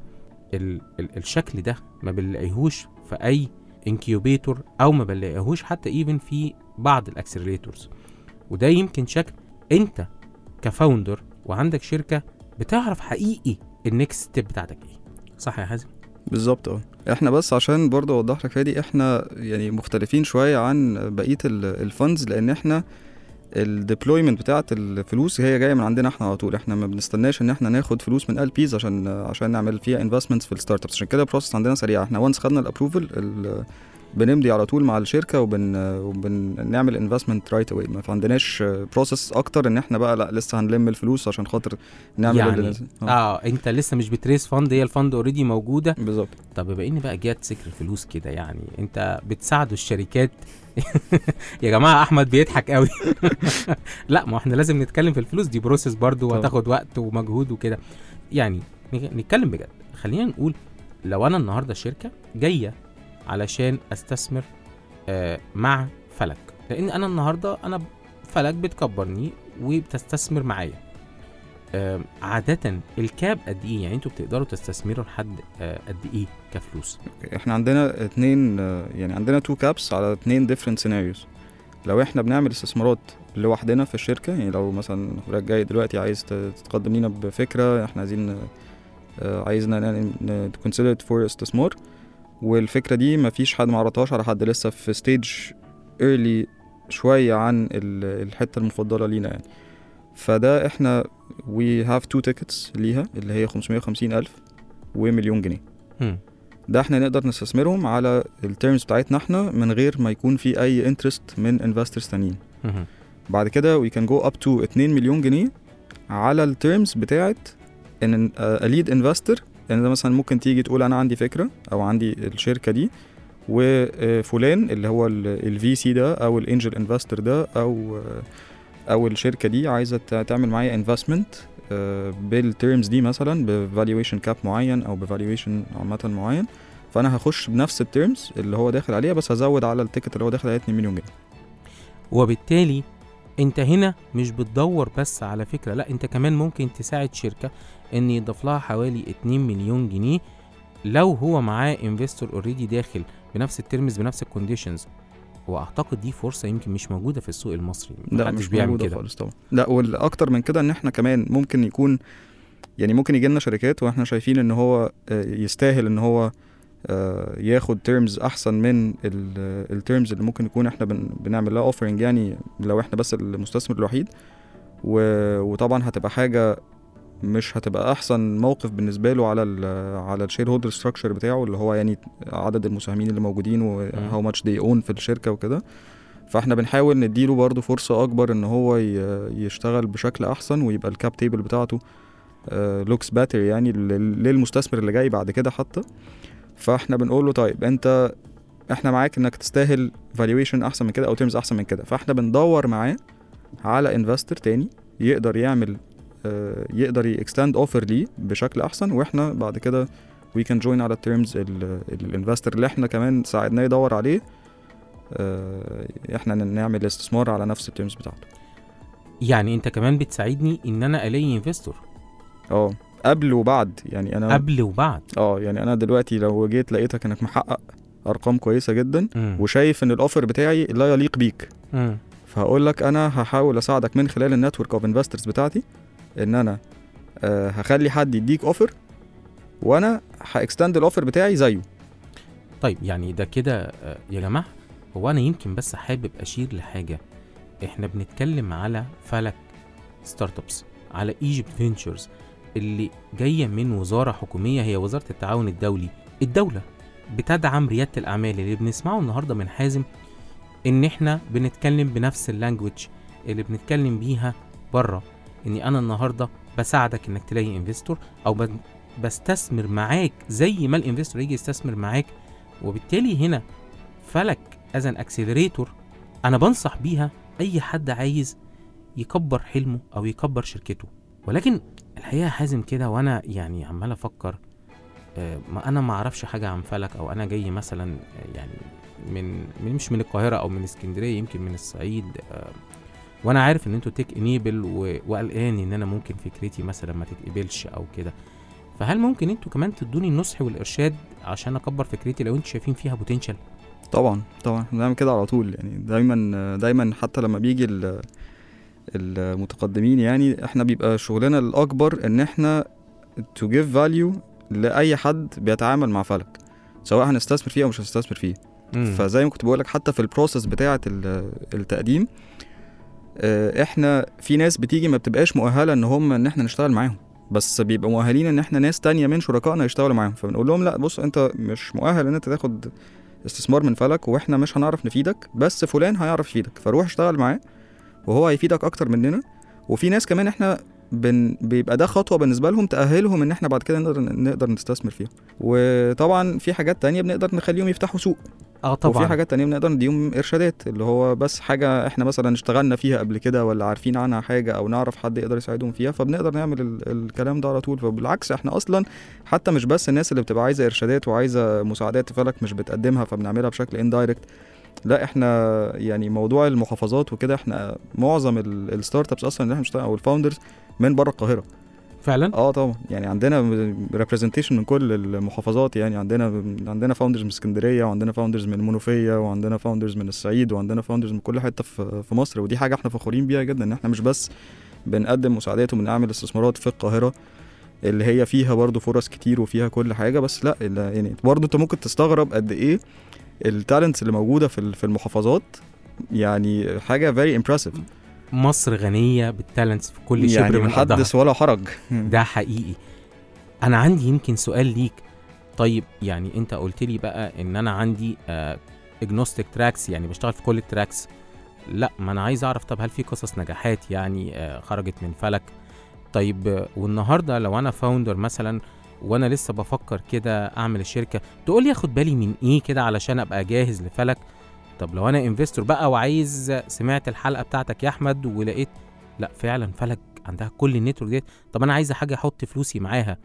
ال ال الشكل ده ما بنلاقيهوش في أي incubator أو ما بنلاقيهوش حتى even في بعض ال accelerators وده يمكن شكل أنت ك founder وعندك شركة بتعرف حقيقي ال next step بتاعتك إيه. صح يا حازم؟ بالظبط آه. إحنا بس عشان برضه اوضح لك فادي إحنا يعني مختلفين شوية عن بقية ال funds لأن إحنا ال deployment بتاعة الفلوس هي جاية من عندنا إحنا على طول. إحنا ما بنستناش ان إحنا ناخد فلوس من ال LPs عشان عشان نعمل فيها investments في ال startups عشان كده ال process عندنا سريع. إحنا once خدنا ال approval بنمضي على طول مع الشركة وبن وبنعمل investment right away ما عندناش process أكتر إن إحنا بقى لأ لسه هنلم الفلوس عشان خاطر نعمل يعني آه. أنت لسه مش بت raise fund هي ال fund already موجودة. بالظبط. طب بما إن بقى جات ذكر الفلوس كده يعني أنت بتساعدوا الشركات؟ يا جماعة أحمد بيضحك قوي. لأ ما إحنا لازم نتكلم في الفلوس دي process برضو. وهتاخد وقت ومجهود وكده. يعني نتكلم بجد. خلينا نقول لو أنا النهارده شركة جاية علشان أستثمر آه مع فلك. لأن أنا النهارده أنا فلك بتكبرني وبتستثمر معايا. آه عادة ال cap قد إيه؟ يعني أنتوا بتقدروا تستثمروا لحد آه قد إيه كفلوس؟ إحنا عندنا اتنين يعني عندنا two caps على اتنين different scenarios لو إحنا بنعمل استثمارات لوحدنا في الشركة يعني لو مثلا حضرتك جاي دلوقتي عايز تتقدم لينا بفكرة إحنا عايزين عايزنا ت consider for استثمار والفكرة دي مفيش حد معرضهاش على حد لسه في stage early شوية عن ال- الحتة المفضلة لينا يعني فده إحنا we have two tickets ليها اللي هي 550 ألف ومليون جنيه. ده إحنا نقدر نستثمرهم على ال terms بتاعتنا إحنا من غير ما يكون في أي interest من investors تانيين. بعد كده we can go up to 2 مليون جنيه على ال terms بتاعت ان lead investor يعني ده مثلا ممكن تيجي تقول أنا عندي فكرة أو عندي الشركة دي وفلان اللي هو ال VC ده أو ال angel investor ده أو أو الشركة دي عايزة تعمل معايا investment بال terms دي مثلا ب valuation cap معين أو ب valuation عامة معين. فأنا هخش بنفس ال terms اللي هو داخل عليها بس هزود على ال ticket اللي هو داخل عليها 2 مليون جنيه. وبالتالي أنت هنا مش بتدور بس على فكرة لا أنت كمان ممكن تساعد شركة. إن يضاف لها حوالي 2 مليون جنيه لو هو معاه investor already داخل بنفس ال terms بنفس ال conditions وأعتقد دي فرصة يمكن مش موجودة في السوق المصري. لا مش بيعمل كده. خالص طبعا. لا والأكتر من كده إن إحنا كمان ممكن يكون يعني ممكن يجي لنا شركات وإحنا شايفين إن هو آه، يستاهل إن هو آه، ياخد terms أحسن من ال terms اللي ممكن يكون إحنا بن- بنعمل لها offering يعني لو إحنا بس المستثمر الوحيد. وطبعا هتبقى حاجة مش هتبقى أحسن موقف بالنسبة له على ال على ال shareholder structure بتاعه اللي هو يعني عدد المساهمين اللي موجودين و how much they own في الشركة وكده. فإحنا بنحاول نديله برضه فرصة أكبر إن هو يشتغل بشكل أحسن ويبقى ال cap table بتاعته looks better يعني لل- للمستثمر اللي جاي بعد كده حتى. فإحنا بنقول له طيب أنت إحنا معاك إنك تستاهل valuation أحسن من كده أو terms أحسن من كده. فإحنا بندور معاه على investor تاني يقدر يعمل آه، يقدر ي extend offer ليه بشكل أحسن وإحنا بعد كده we can join على ال terms ال investor اللي إحنا كمان ساعدناه يدور عليه آه، إحنا نعمل استثمار على نفس ال terms بتاعته يعني أنت كمان بتساعدني إن أنا ألاقي investor آه قبل وبعد يعني أنا قبل وبعد آه يعني أنا دلوقتي لو جيت لقيتك إنك محقق أرقام كويسة جدا مم. وشايف إن ال offer بتاعي لا يليق بيك مم. فهقول لك أنا هحاول أساعدك من خلال ال network of investors بتاعتي إن أنا آه هخلي حد يديك offer وأنا ها extend ال offer بتاعي زيه. طيب يعني ده كده آه، يا جماعة هو أنا يمكن بس حابب أشير لحاجة. إحنا بنتكلم على فلك startups على ايجيبت فينتشرز اللي جاية من وزارة حكومية هي وزارة التعاون الدولي. الدولة بتدعم ريادة الأعمال اللي بنسمعه النهارده من حازم إن إحنا بنتكلم بنفس ال language اللي بنتكلم بيها بره إني أنا النهارده بساعدك إنك تلاقي investor أو بستثمر معاك زي ما ال investor يجي يستثمر معاك. وبالتالي هنا فلك is an accelerator أنا بنصح بيها أي حد عايز يكبر حلمه أو يكبر شركته. ولكن الحقيقة حازم كده وأنا يعني عمال أفكر آه، ما أنا ما أعرفش حاجة عن فلك أو أنا جاي مثلا آه، يعني من من- مش من القاهرة أو من اسكندرية يمكن من الصعيد آه، وأنا عارف ان أنتوا tech enabled وقلقان ان أنا ممكن فكرتي مثلا ما تتقبلش أو كده. فهل ممكن أنتوا كمان تدوني النصح والإرشاد عشان أكبر فكرتي لو أنتوا شايفين فيها potential طبعا طبعا. إحنا بنعمل كده على طول. يعني دايما دايما حتى لما بيجي ال- المتقدمين يعني إحنا بيبقى شغلنا الأكبر إن إحنا to give value لأي حد بيتعامل مع فلك سواء هنستثمر فيه أو مش هنستثمر فيه. فزي ما كنت بقولك حتى في البروسيس بتاعة ال- التقديم إحنا في ناس بتيجي ما بتبقاش مؤهلة ان هم ان إحنا نشتغل معاهم. بس بيبقى مؤهلين ان إحنا ناس تانية من شركائنا يشتغلوا معاهم. فبنقول لهم لا بص انت مش مؤهل ان انت تاخد استثمار من فلك وإحنا مش هنعرف نفيدك بس فلان هيعرف يفيدك. فروح اشتغل معاه وهو هيفيدك أكتر مننا. وفي ناس كمان إحنا بن بيبقى ده خطوة بالنسبة لهم تأهلهم إن إحنا بعد كده نقدر نقدر نستثمر فيها. وطبعا في حاجات تانية بنقدر نخليهم يفتحوا سوق. آه طبعا. وفي حاجات تانية بنقدر نديهم إرشادات اللي هو بس حاجة إحنا مثلا اشتغلنا فيها قبل كده ولا عارفين عنها حاجة أو نعرف حد يقدر يساعدهم فيها فبنقدر نعمل ال- الكلام ده على طول. فبالعكس إحنا أصلا حتى مش بس الناس اللي بتبقى عايزة إرشادات وعايزة مساعدات فلك مش بتقدمها فبنعملها بشكل اندايركت لا إحنا يعني موضوع المحافظات وكده إحنا معظم ال- startups أصلا اللي إحنا بنشتغل أو ال founders من بره القاهرة. فعلا؟ آه طبعا. يعني عندنا representation من كل المحافظات يعني عندنا عندنا founders من اسكندرية وعندنا founders من المنوفيه وعندنا founders من الصعيد وعندنا founders من كل حتة في مصر. ودي حاجة إحنا فخورين بيها جدا إن إحنا مش بس بنقدم مساعدات وبنعمل استثمارات في القاهرة اللي هي فيها برضو فرص كتير وفيها كل حاجة بس لا يعني برضو أنت ممكن تستغرب قد إيه ال talents اللي موجودة في في المحافظات يعني حاجة very impressive مصر غنية بال talents في كل شبر يعني فحدث ولا حرج. ده حقيقي. أنا عندي يمكن سؤال ليك. طيب يعني أنت قلت لي بقى إن أنا عندي agnostic tracks يعني بشتغل في كل ال tracks لا ما أنا عايز أعرف طب هل في قصص نجاحات يعني آه، خرجت من فلك؟ طيب آه، والنهاردة لو أنا founder مثلا وأنا لسه بفكر كده اعمل الشركة. تقول لي اخد بالي من إيه كده علشان ابقى جاهز لفلك؟ طب لو أنا investor بقى وعايز سمعت الحلقة بتاعتك يا احمد ولقيت لا فعلا فلك عندها كل ال network ديت طب أنا عايز حاجة أحط فلوسي معاها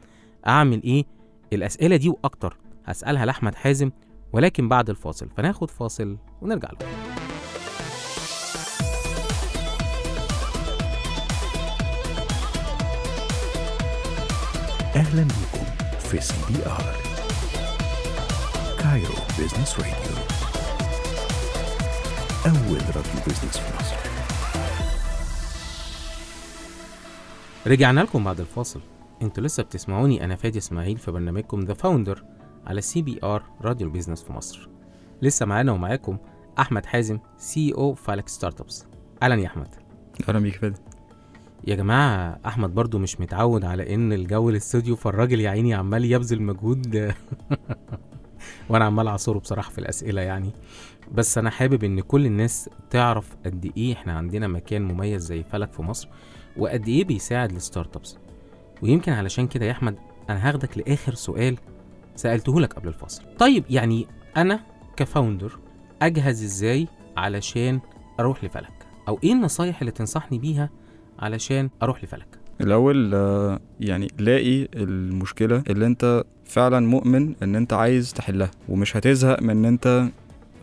اعمل إيه؟ الأسئلة دي وأكتر هسألها لأحمد حازم ولكن بعد الفاصل. فناخد فاصل ونرجع له أهلا بكم. في CBR Cairo Business Radio أول راديو business في مصر. رجعنا لكم بعد الفاصل. أنتوا لسه بتسمعوني أنا فادي إسماعيل في برنامجكم The Founder على CBR راديو ال business في مصر. لسه معانا ومعاكم أحمد حازم CEO فلك Startups أهلا يا أحمد. أهلا بيك فادي يا جماعة أحمد برضو مش متعود على إن الجو الاستوديو فالراجل يا عيني عمال يبذل مجهود. وأنا عمال أعصره بصراحة في الأسئلة يعني. بس أنا حابب إن كل الناس تعرف قد إيه إحنا عندنا مكان مميز زي فلك في مصر وقد إيه بيساعد ال startups ويمكن علشان كده يا أحمد أنا هاخدك لآخر سؤال سألته لك قبل الفاصل. طيب يعني أنا ك founder أجهز إزاي علشان أروح لفلك؟ أو إيه النصايح اللي تنصحني بيها علشان أروح لفلك. الأول آه، يعني لاقي المشكلة اللي أنت فعلا مؤمن إن أنت عايز تحلها ومش هتزهق من إن أنت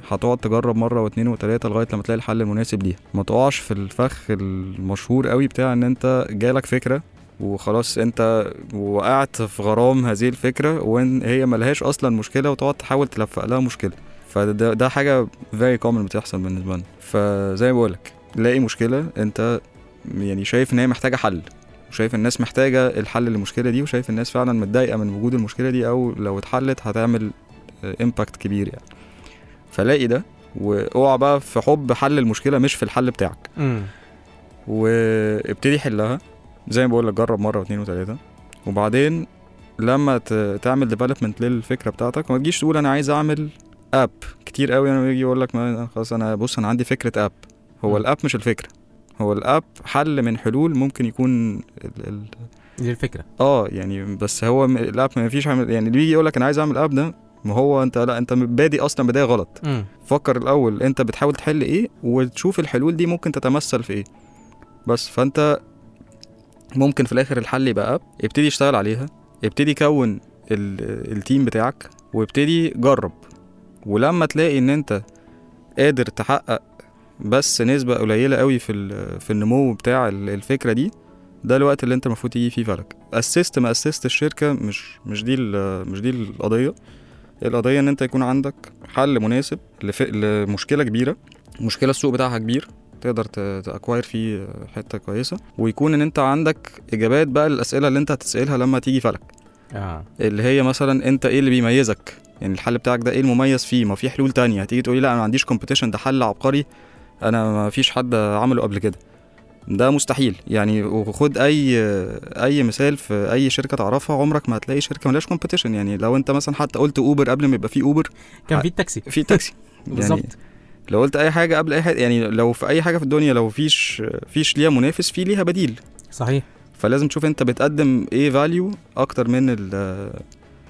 هتقعد تجرب مرة واتنين وتلاتة لغاية لما تلاقي الحل المناسب ليها. ما تقعش في الفخ المشهور قوي بتاع إن أنت جالك فكرة وخلاص أنت وقعت في غرام هذه الفكرة وإن هي ملهاش أصلا مشكلة وتقعد تحاول تلفق لها مشكلة. فده ده حاجة very common بتحصل بالنسبة لنا. فزي ما بقولك لاقي مشكلة أنت يعني شايف إن هي محتاجة حل وشايف الناس محتاجة الحل للمشكلة دي وشايف الناس فعلا متضايقة من وجود المشكلة دي أو لو اتحلت هتعمل امباكت كبير يعني. فلاقي ده واوعى بقى في حب حل المشكلة مش في الحل بتاعك. امم وابتدي حلها زي ما بقول لك جرب مرة واثنين وثلاثه وبعدين لما تعمل development للفكرة بتاعتك ما تجيش تقول أنا عايز أعمل app كتير قوي أنا يجي يقول لك ما خلاص أنا بص أنا عندي فكرة app هو. ال app مش الفكرة. هو ال app حل من حلول ممكن يكون ال ال دي الفكرة. آه يعني بس هو م- ال app ما فيش عمل يعني اللي بيجي يقول لك أنا عايز أعمل app ده ما هو أنت لا أنت بادئ أصلا بداية غلط. امم فكر الأول أنت بتحاول تحل إيه وتشوف الحلول دي ممكن تتمثل في إيه. بس فأنت ممكن في الآخر الحل يبقى app ابتدي اشتغل عليها ابتدي كون ال- team بتاعك وابتدي جرب. ولما تلاقي إن أنت قادر تحقق بس نسبة قليلة قوي في في النمو بتاع ال- الفكرة دي ده الوقت اللي انت المفروض تيجي فيه فلك. اسست ما اسست الشركة مش مش دي مش دي القضية. القضية إن انت يكون عندك حل مناسب. لمشكلة كبيرة مشكلة السوق بتاعها كبير تقدر ت acquire فيه حتة كويسة ويكون إن انت عندك إجابات بقى للأسئلة اللي انت هتسألها لما تيجي فلك. آه. اللي هي مثلا انت إيه اللي بيميزك؟ يعني الحل بتاعك ده إيه المميز فيه؟ ما في حلول تانية. هتيجي تقولي لأ أنا ما عنديش competition ده حل عبقري. أنا ما فيش حد عمله قبل كده. ده مستحيل. يعني وخد أي أي مثال في أي شركة تعرفها عمرك ما هتلاقي شركة ملهاش competition يعني لو أنت مثلا حتى قلت Uber قبل ما يبقى في Uber كان في التاكسي. في تاكسي يعني بالظبط. لو قلت أي حاجة قبل أي حاجة يعني لو في أي حاجة في الدنيا لو فيش فيش ليها منافس في ليها بديل. صحيح. فلازم تشوف أنت بتقدم إيه value أكتر من ال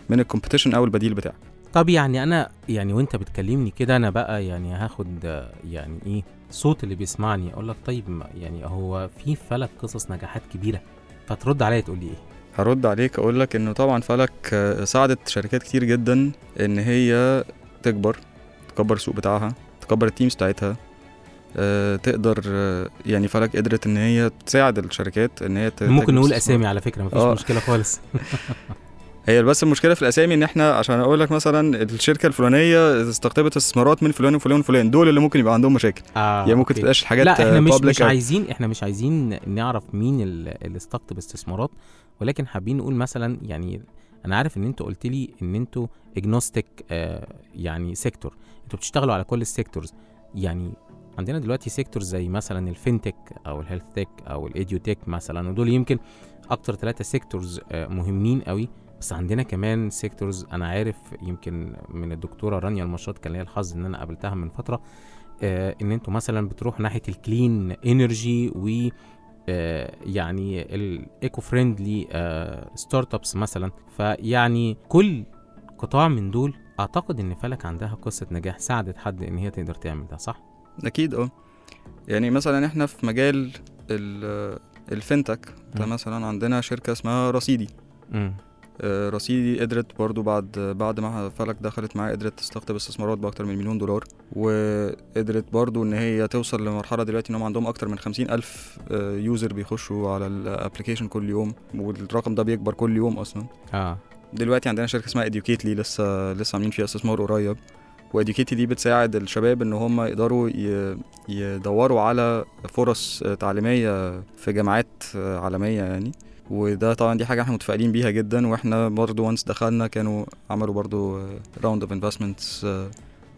من ال competition أو البديل بتاعك. طب يعني أنا يعني وأنت بتكلمني كده أنا بقى يعني هاخد يعني إيه صوت اللي بيسمعني أقول لك طيب ما- يعني هو في فلك قصص نجاحات كبيرة فترد عليا تقول لي إيه هرد عليك أقول لك إنه طبعا فلك ساعدت شركات كتير جدا إن هي تكبر تكبر السوق بتاعها تكبر التيمز بتاعتها آه، تقدر آه، يعني فلك قدرت إن هي تساعد الشركات إن هي ممكن نقول. أسامي على فكرة مفيش آه. مشكلة خالص هي بس المشكلة في الأسامي إن إحنا عشان أقول لك مثلا الشركة الفلانية استقطبت استثمارات من فلان وفلان وفلان دول اللي ممكن يبقى عندهم مشاكل آه يعني ممكن. تبقاش الحاجات لا إحنا مش مش. عايزين إحنا مش عايزين نعرف مين ال- اللي استقطب استثمارات ولكن حابين نقول مثلا يعني أنا عارف إن أنتوا قلت لي إن أنتوا agnostic آه يعني sector أنتوا بتشتغلوا على كل ال sectors يعني عندنا دلوقتي sectors زي مثلا ال fintech أو ال health tech أو ال edutech مثلا ودول يمكن أكتر ثلاثة sectors آه مهمين قوي بس عندنا كمان sectors أنا عارف يمكن من الدكتورة رانيا المشاط كان ليا الحظ إن أنا قابلتها من فترة آه إن أنتوا مثلا بتروحوا ناحية ال clean energy و آه يعني ال eco-friendly startups مثلا. فيعني كل قطاع من دول أعتقد إن فلك عندها قصة نجاح ساعدت حد إن هي تقدر تعمل ده صح؟ أكيد آه. يعني مثلا إحنا في مجال ال- ال FinTech ده. مثلا عندنا شركة اسمها رصيدي. رصيدي قدرت برضو بعد بعد ما فلك دخلت معاه قدرت تستقطب استثمارات بأكتر من مليون دولار وقدرت برضو إن هي توصل لمرحلة دلوقتي انهم عندهم أكتر من خمسين ألف user بيخشوا على ال application كل يوم والرقم ده بيكبر كل يوم أصلا. آه. دلوقتي عندنا شركة اسمها اديوكيتلي لسه لسه عاملين فيها استثمار قريب. واديوكيتلي دي بتساعد الشباب إن هم يقدروا يدوروا على فرص تعليمية في جامعات عالمية يعني. وده طبعا دي حاجة إحنا متفائلين بيها جدا وإحنا برضو once دخلنا كانوا عملوا برضو round of investments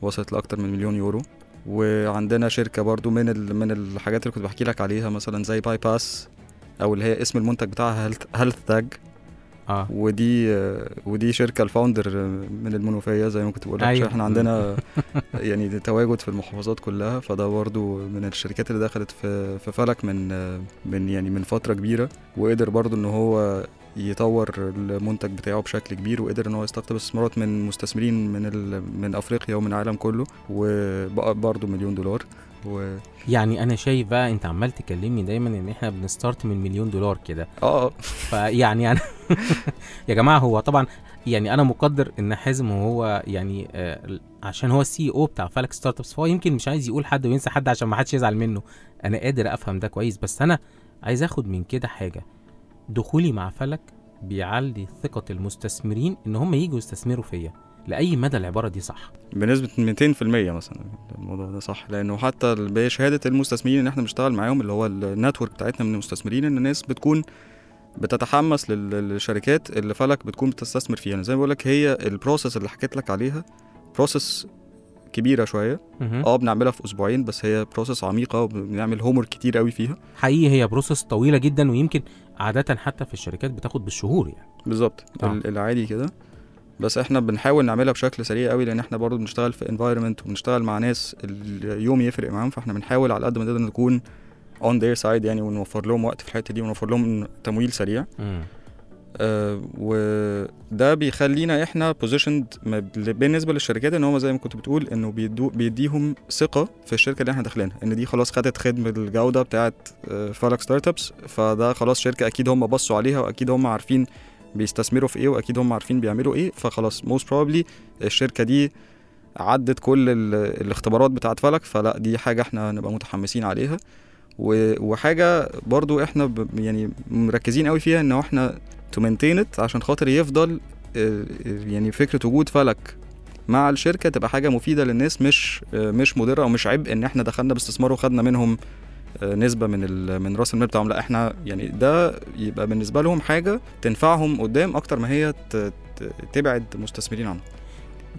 وصلت لأكتر من مليون يورو. وعندنا شركة برضو من ال من الحاجات اللي كنت بحكي لك عليها مثلا زي باي باس أو اللي هي اسم المنتج بتاعها هيلث تاج آه. ودي آه، ودي شركة ال founder آه، من المنوفية زي ما كنت بقول لك أيوة. إحنا عندنا يعني تواجد في المحافظات كلها فده برضو من الشركات اللي دخلت في في فلك من آه، من يعني من فترة كبيرة وقدر برضو إن هو يطور المنتج بتاعه بشكل كبير وقدر إن هو يستقطب استثمارات من مستثمرين من ال... من أفريقيا ومن العالم كله وبقى برضو مليون دولار. و يعني أنا شايف بقى أنت عمال تكلمني دايما إن إحنا بن start من مليون دولار كده. آه. فيعني أنا يا جماعة هو طبعا يعني أنا مقدر إن حازم وهو يعني آه عشان هو ال CEO بتاع فلك startups فهو يمكن مش عايز يقول حد وينسى حد عشان ما حدش يزعل منه. أنا قادر أفهم ده كويس بس أنا عايز آخد من كده حاجة. دخولي مع فلك بيعلي ثقة المستثمرين إن هم يجوا يستثمروا فيا. لأي مدى العبارة دي صح؟ بنسبة 200% مثلا الموضوع ده صح لأنه حتى بشهادة المستثمرين اللي إحنا بنشتغل معاهم اللي هو ال network بتاعتنا من المستثمرين إن الناس بتكون بتتحمس لل- للشركات اللي فلك بتكون بتستثمر فيها. أنا زي ما بقول لك هي ال process اللي حكيت لك عليها process كبيرة شوية. مهم. آه بنعملها في أسبوعين بس هي process عميقة وبنعمل homework كتير قوي فيها. حقيقي هي process طويلة جدا ويمكن عادة حتى في الشركات بتاخد بالشهور يعني. بالظبط. آه. ال- العادي كده. بس إحنا بنحاول نعملها بشكل سريع قوي لأن إحنا برضو بنشتغل في environment وبنشتغل مع ناس اليوم يفرق معاهم فاحنا بنحاول على قد ما نقدر نكون on their side يعني ونوفر لهم وقت في الحتة دي ونوفر لهم تمويل سريع مم. آه وده بيخلينا إحنا positioned بالنسبة للشركات إن هم زي ما كنت بتقول إنه بيدو بيديهم ثقة في الشركة اللي إحنا داخلينها إن دي خلاص خدت ختم الجودة بتاعت آه، فلك startups فده خلاص شركة أكيد هم بصوا عليها وأكيد هم عارفين بيستثمروا في إيه وأكيد هم عارفين بيعملوا إيه فخلاص most probably الشركة دي عدت كل ال- الاختبارات بتاعت فلك فلا دي حاجة إحنا نبقى متحمسين عليها. وحاجة برضو إحنا يعني مركزين قوي فيها إن إحنا تو عشان خاطر يفضل آه، يعني فكرة وجود فلك مع الشركة تبقى حاجة مفيدة للناس مش آه، مش مضرة أو مش عبء إن إحنا دخلنا باستثمار وخدنا منهم آه، نسبة من من رأس المال بتاعهم. لا إحنا يعني ده يبقى بالنسبة لهم حاجة تنفعهم قدام أكتر ما هي تبعد مستثمرين عنهم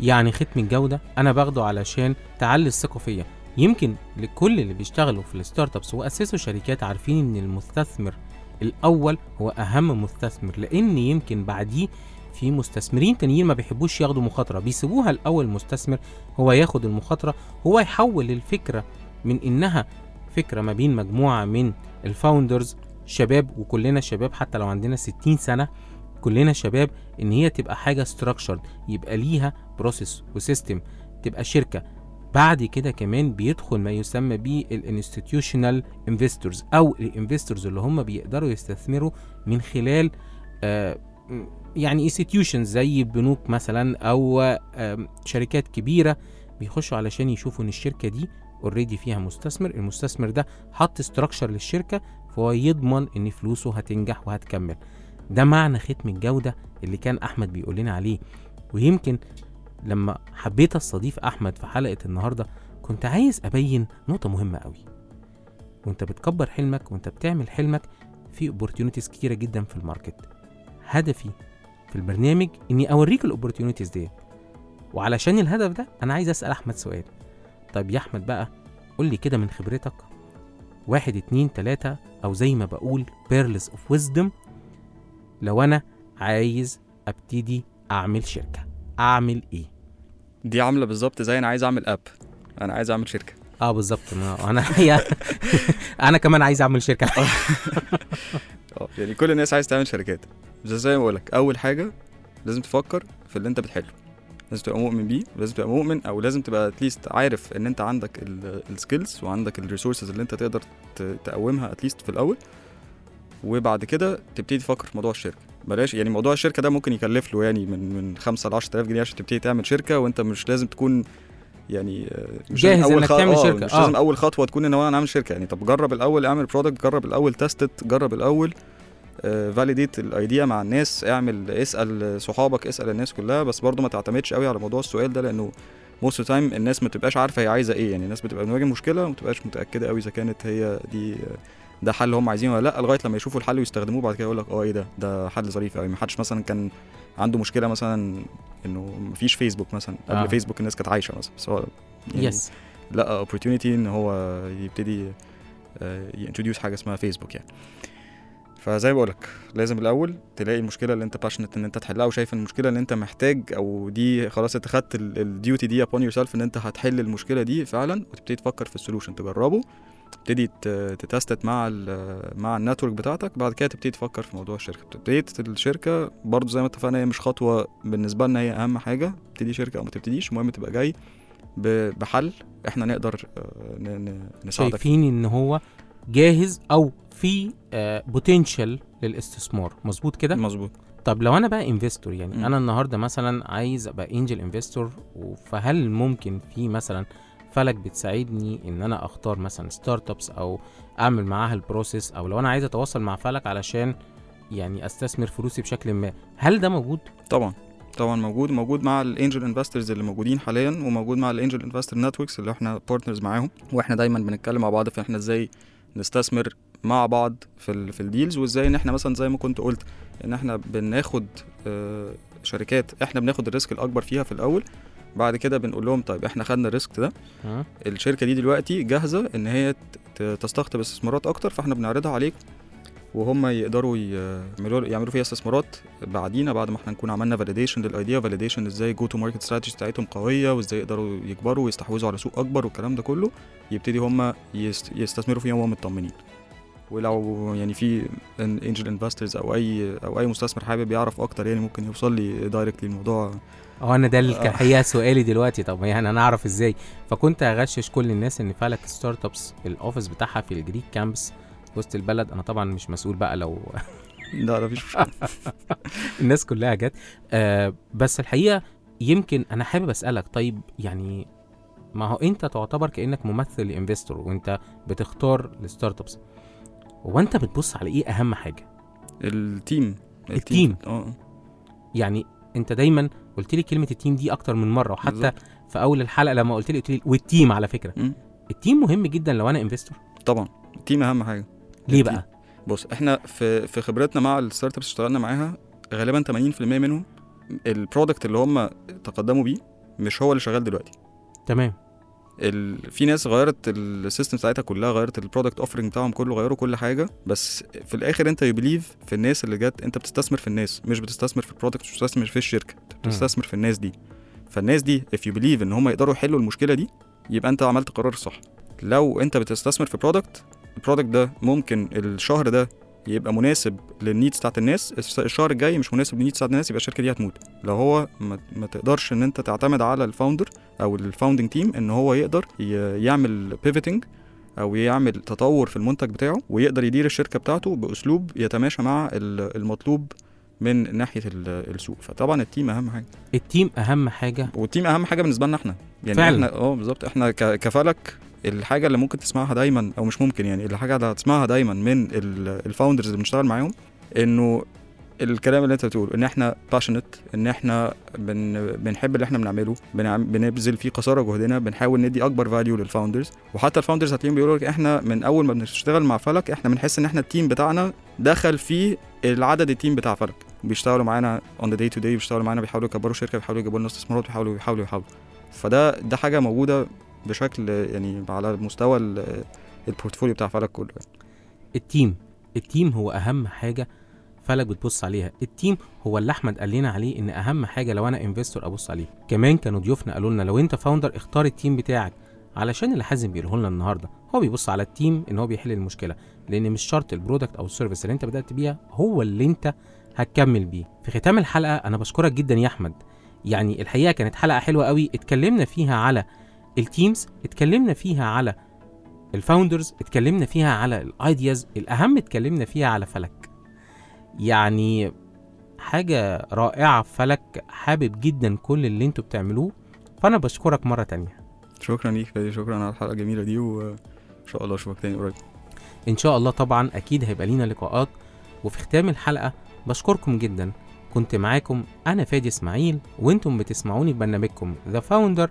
يعني ختم الجودة أنا باخده علشان تعلي الثقة فيا يمكن لكل اللي بيشتغلوا في ال startups وأسسوا شركات عارفين إن المستثمر الأول هو أهم مستثمر لأن يمكن بعديه في مستثمرين تانيين ما بيحبوش ياخدوا مخاطرة. بيسيبوها الأول مستثمر هو ياخد المخاطرة هو يحول الفكرة من إنها فكرة ما بين مجموعة من ال founders شباب وكلنا شباب حتى لو عندنا 60 سنة كلنا شباب إن هي تبقى حاجة structured يبقى ليها process و system تبقى شركة. بعد كده كمان بيدخل ما يسمى بيه ال institutional investors أو ال investors اللي هم بيقدروا يستثمروا من خلال آه يعني institutions زي بنوك مثلا أو شركات كبيرة بيخشوا علشان يشوفوا إن الشركة دي already فيها مستثمر المستثمر ده حط structure للشركة فهو يضمن إن فلوسه هتنجح وهتكمل. ده معنى ختم الجودة اللي كان أحمد بيقول لنا عليه. ويمكن لما حبيت أستضيف أحمد في حلقة النهاردة كنت عايز أبين نقطة مهمة قوي وأنت بتكبر حلمك وأنت بتعمل حلمك في opportunities كتيرة جدا في ال market. هدفي في البرنامج إني أوريك ال opportunities دي وعلشان الهدف ده أنا عايز أسأل أحمد سؤال. طيب يا أحمد بقى قول لي كده من خبرتك. واحد اتنين تلاتة أو زي ما بقول pearls of wisdom لو أنا عايز أبتدي أعمل شركة أعمل إيه؟ دي عاملة بالظبط زي أنا عايز أعمل app أنا عايز أعمل شركة. آه بالظبط. أنا أنا كمان عايز أعمل شركة. آه يعني كل الناس عايز تعمل شركات. زي ما بقولك أول حاجة لازم تفكر في اللي أنت بتحله. لازم تبقى مؤمن بيه ولازم تبقى مؤمن أو لازم تبقى at least عارف إن أنت عندك ال skills وعندك ال resources اللي أنت تقدر تقومها at least في الأول. وبعد كده تبتدي تفكر في موضوع الشركة. بلاش يعني موضوع الشركة ده ممكن يكلف له يعني من من 5 ل 10000 جنيه عشان تبتدي تعمل شركة وأنت مش لازم تكون يعني آه، مش جاهز لازم أول إنك خ- تعمل آه، شركة، مش آه. لازم أول خطوة تكون إن أنا أعمل شركة. يعني طب جرب الأول اعمل product جرب الأول test جرب الأول. validate ال idea مع الناس اعمل اسأل صحابك اسأل الناس كلها بس برضو ما تعتمدش قوي على موضوع السؤال ده لأنه most time الناس ما بتبقاش عارفة هي عايزة إيه. يعني الناس بتبقى بتواجه مشكله وما بتبقاش متأكدة قوي إذا كانت هي دي ده حل هم عايزينه ولا لأ لغاية لما يشوفوا الحل ويستخدموه بعد كده يقول لك آه إيه ده؟ ده حل ظريف قوي. ما حدش مثلا كان عنده مشكلة مثلا إنه مفيش فيسبوك مثلا قبل آه. آه. فيسبوك الناس كانت عايشة مثلا. بس هو يعني yes لقى opportunity إن هو يبتدي ي introduce حاجة اسمها فيسبوك يعني. فزي ما بقولك لازم الأول تلاقي المشكلة اللي أنت passionate إن أنت تحلها وشايف المشكلة اللي أنت محتاج أو دي خلاص أنت خدت ال duty دي upon yourself إن أنت هتحل المشكلة دي فعلا وتبتدي تفكر في ال solution تجربه تبتدي ت test مع مع ال network بتاعتك بعد كده تبتدي تفكر في موضوع الشركة ابتديت الشركة برضو زي ما اتفقنا هي مش خطوة بالنسبة لنا هي أهم حاجة تبتدي شركة أو ما تبتديش المهم تبقى جاي بحل إحنا نقدر آه، نساعدك. شايفين إن هو جاهز أو في potential للاستثمار. مظبوط كده؟ مظبوط. طب لو أنا بقى investor يعني مم. أنا النهارده مثلا عايز أبقى angel investor فهل ممكن في مثلا فلك بتساعدني إن أنا أختار مثلا startups أو أعمل معاها ال process أو لو أنا عايز أتواصل مع فلك علشان يعني أستثمر فلوسي بشكل ما هل ده موجود؟ طبعا طبعا موجود. موجود مع ال angel investors اللي موجودين حاليا وموجود مع ال angel investor networks اللي إحنا partners معاهم وإحنا دايما بنتكلم مع بعض في إحنا إزاي نستثمر مع بعض في ال في ال deals وإزاي إن إحنا مثلا زي ما كنت قلت إن إحنا بناخد آه، شركات إحنا بناخد ال risk الأكبر فيها في الأول بعد كده بنقول لهم طيب إحنا خدنا ال risk ده؟ الشركة دي دلوقتي جاهزة إن هي تستقطب استثمارات أكتر فإحنا بنعرضها عليكم وهم يقدروا يعملوا يعملوا فيها استثمارات بعدينا بعد ما إحنا نكون عملنا validation لل idea validation إزاي go to market strategy بتاعتهم قوية وإزاي يقدروا يكبروا ويستحوذوا على سوق أكبر والكلام ده كله يبتدي هم يست- يستثمروا فيهم وهم مطمنين ولو يعني في angel investors أو اي أو اي مستثمر حابب يعرف أكتر يعني ممكن يوصل لي directly الموضوع هو أنا ده آه. الحقيقة سؤالي دلوقتي. طب يعني أنا اعرف إزاي؟ فكنت اغشش كل الناس ان فلك startups ال office بتاعها في الجريك كامبس وسط البلد. أنا طبعا مش مسؤول بقى لو لا لا مفيش الناس كلها جت. آه بس الحقيقة يمكن أنا حابب اسألك طيب يعني ما هو انت تعتبر كأنك ممثل ل investor وانت بتختار ال startups هو انت بتبص على إيه اهم حاجة؟ ال team. ال team. آه. يعني انت دايما قلت لي كلمة ال team دي أكتر من مرة وحتى بالظبط. في اول الحلقة لما قلت لي قلت لي وال team على فكرة. مم. ال team مهم جدا لو أنا investor طبعا. ال team أهم حاجة. ليه ال team. بقى؟ بص إحنا في في خبرتنا مع ال startups اشتغلنا معاها غالبا 80% منهم ال product اللي هم تقدموا بيه مش هو اللي شغال دلوقتي. تمام. ال... في ناس غيرت ال system بتاعتها كلها غيرت ال product offering بتاعهم كله غيروا كل حاجة. بس في الآخر أنت ت believe في الناس اللي جت أنت بتستثمر في الناس مش بتستثمر في ال product مش بتستثمر في الشركة أنت بتستثمر في الناس دي. فالناس دي if you believe إن هم يقدروا يحلوا المشكلة دي يبقى أنت عملت قرار صح. لو أنت بتستثمر في product ال product ده ممكن الشهر ده يبقى مناسب لل needs بتاعت الناس الشهر الجاي مش مناسب لل needs بتاعت الناس يبقى الشركة دي هتموت. لو هو ما, ما تقدرش إن أنت تعتمد على ال founder أو ال founding team إن هو يقدر يعمل pivoting أو يعمل تطور في المنتج بتاعه ويقدر يدير الشركة بتاعته بأسلوب يتماشى مع ال- المطلوب من ناحية ال- السوق. فطبعا ال team أهم حاجة. ال team أهم حاجة؟ وال team أهم حاجة بالنسبة لنا إحنا. يعني فعلا. إحنا آه بالظبط. إحنا كفلك الحاجة اللي ممكن تسمعها دايما أو مش ممكن يعني الحاجة اللي هتسمعها دايما من ال founders اللي بنشتغل معاهم إنه الكلام اللي أنت بتقوله إن إحنا passionate إن إحنا بن بنحب اللي إحنا بنعمله بنعم بنبذل فيه قصارى جهدنا بنحاول ندي أكبر value لل founders وحتى ال founders هتلاقيهم بيقولوا لك إحنا من أول ما بنشتغل مع فلك إحنا بنحس إن إحنا ال team بتاعنا دخل في العدد ال team بتاع فلك. بيشتغلوا معانا on the day to day بيشتغلوا معانا بيحاولوا يكبروا الشركة بيحاولوا يجيبوا لنا استثمارات بيحاولوا يحاولوا يحاولوا فده ده حاجة موجودة بشكل يعني على مستوى ال- portfolio بتاع فلك كله يعني. ال team ال team هو أهم حاجة فلك بتبص عليها. ال team هو اللي أحمد قال لنا عليه إن أهم حاجة لو أنا investor أبص عليه. كمان كانوا ضيوفنا قالوا لنا لو أنت founder اختار ال team بتاعك علشان اللي حازم بيقوله لنا النهارده. هو بيبص على ال team إن هو بيحل المشكلة لأن مش شرط ال product أو ال service اللي أنت بدأت بيها هو اللي أنت هتكمل بيه. في ختام الحلقة أنا بشكرك جدا يا أحمد. يعني الحقيقة كانت حلقة حلوة قوي. اتكلمنا فيها على ال teams اتكلمنا فيها على ال founders اتكلمنا فيها على ال ideas الأهم اتكلمنا فيها على فلك. يعني حاجة رائعة في فلك حابب جدا كل اللي أنتوا بتعملوه فأنا بشكرك مرة تانية. شكرا ليك فادي شكرا على الحلقة الجميلة دي وان شاء الله أشوفك تاني قريب. إن شاء الله طبعا أكيد هيبقى لينا لقاءات. وفي ختام الحلقة بشكركم جدا. كنت معاكم أنا فادي إسماعيل وأنتم بتسمعوني في برنامجكم ذا فاوندر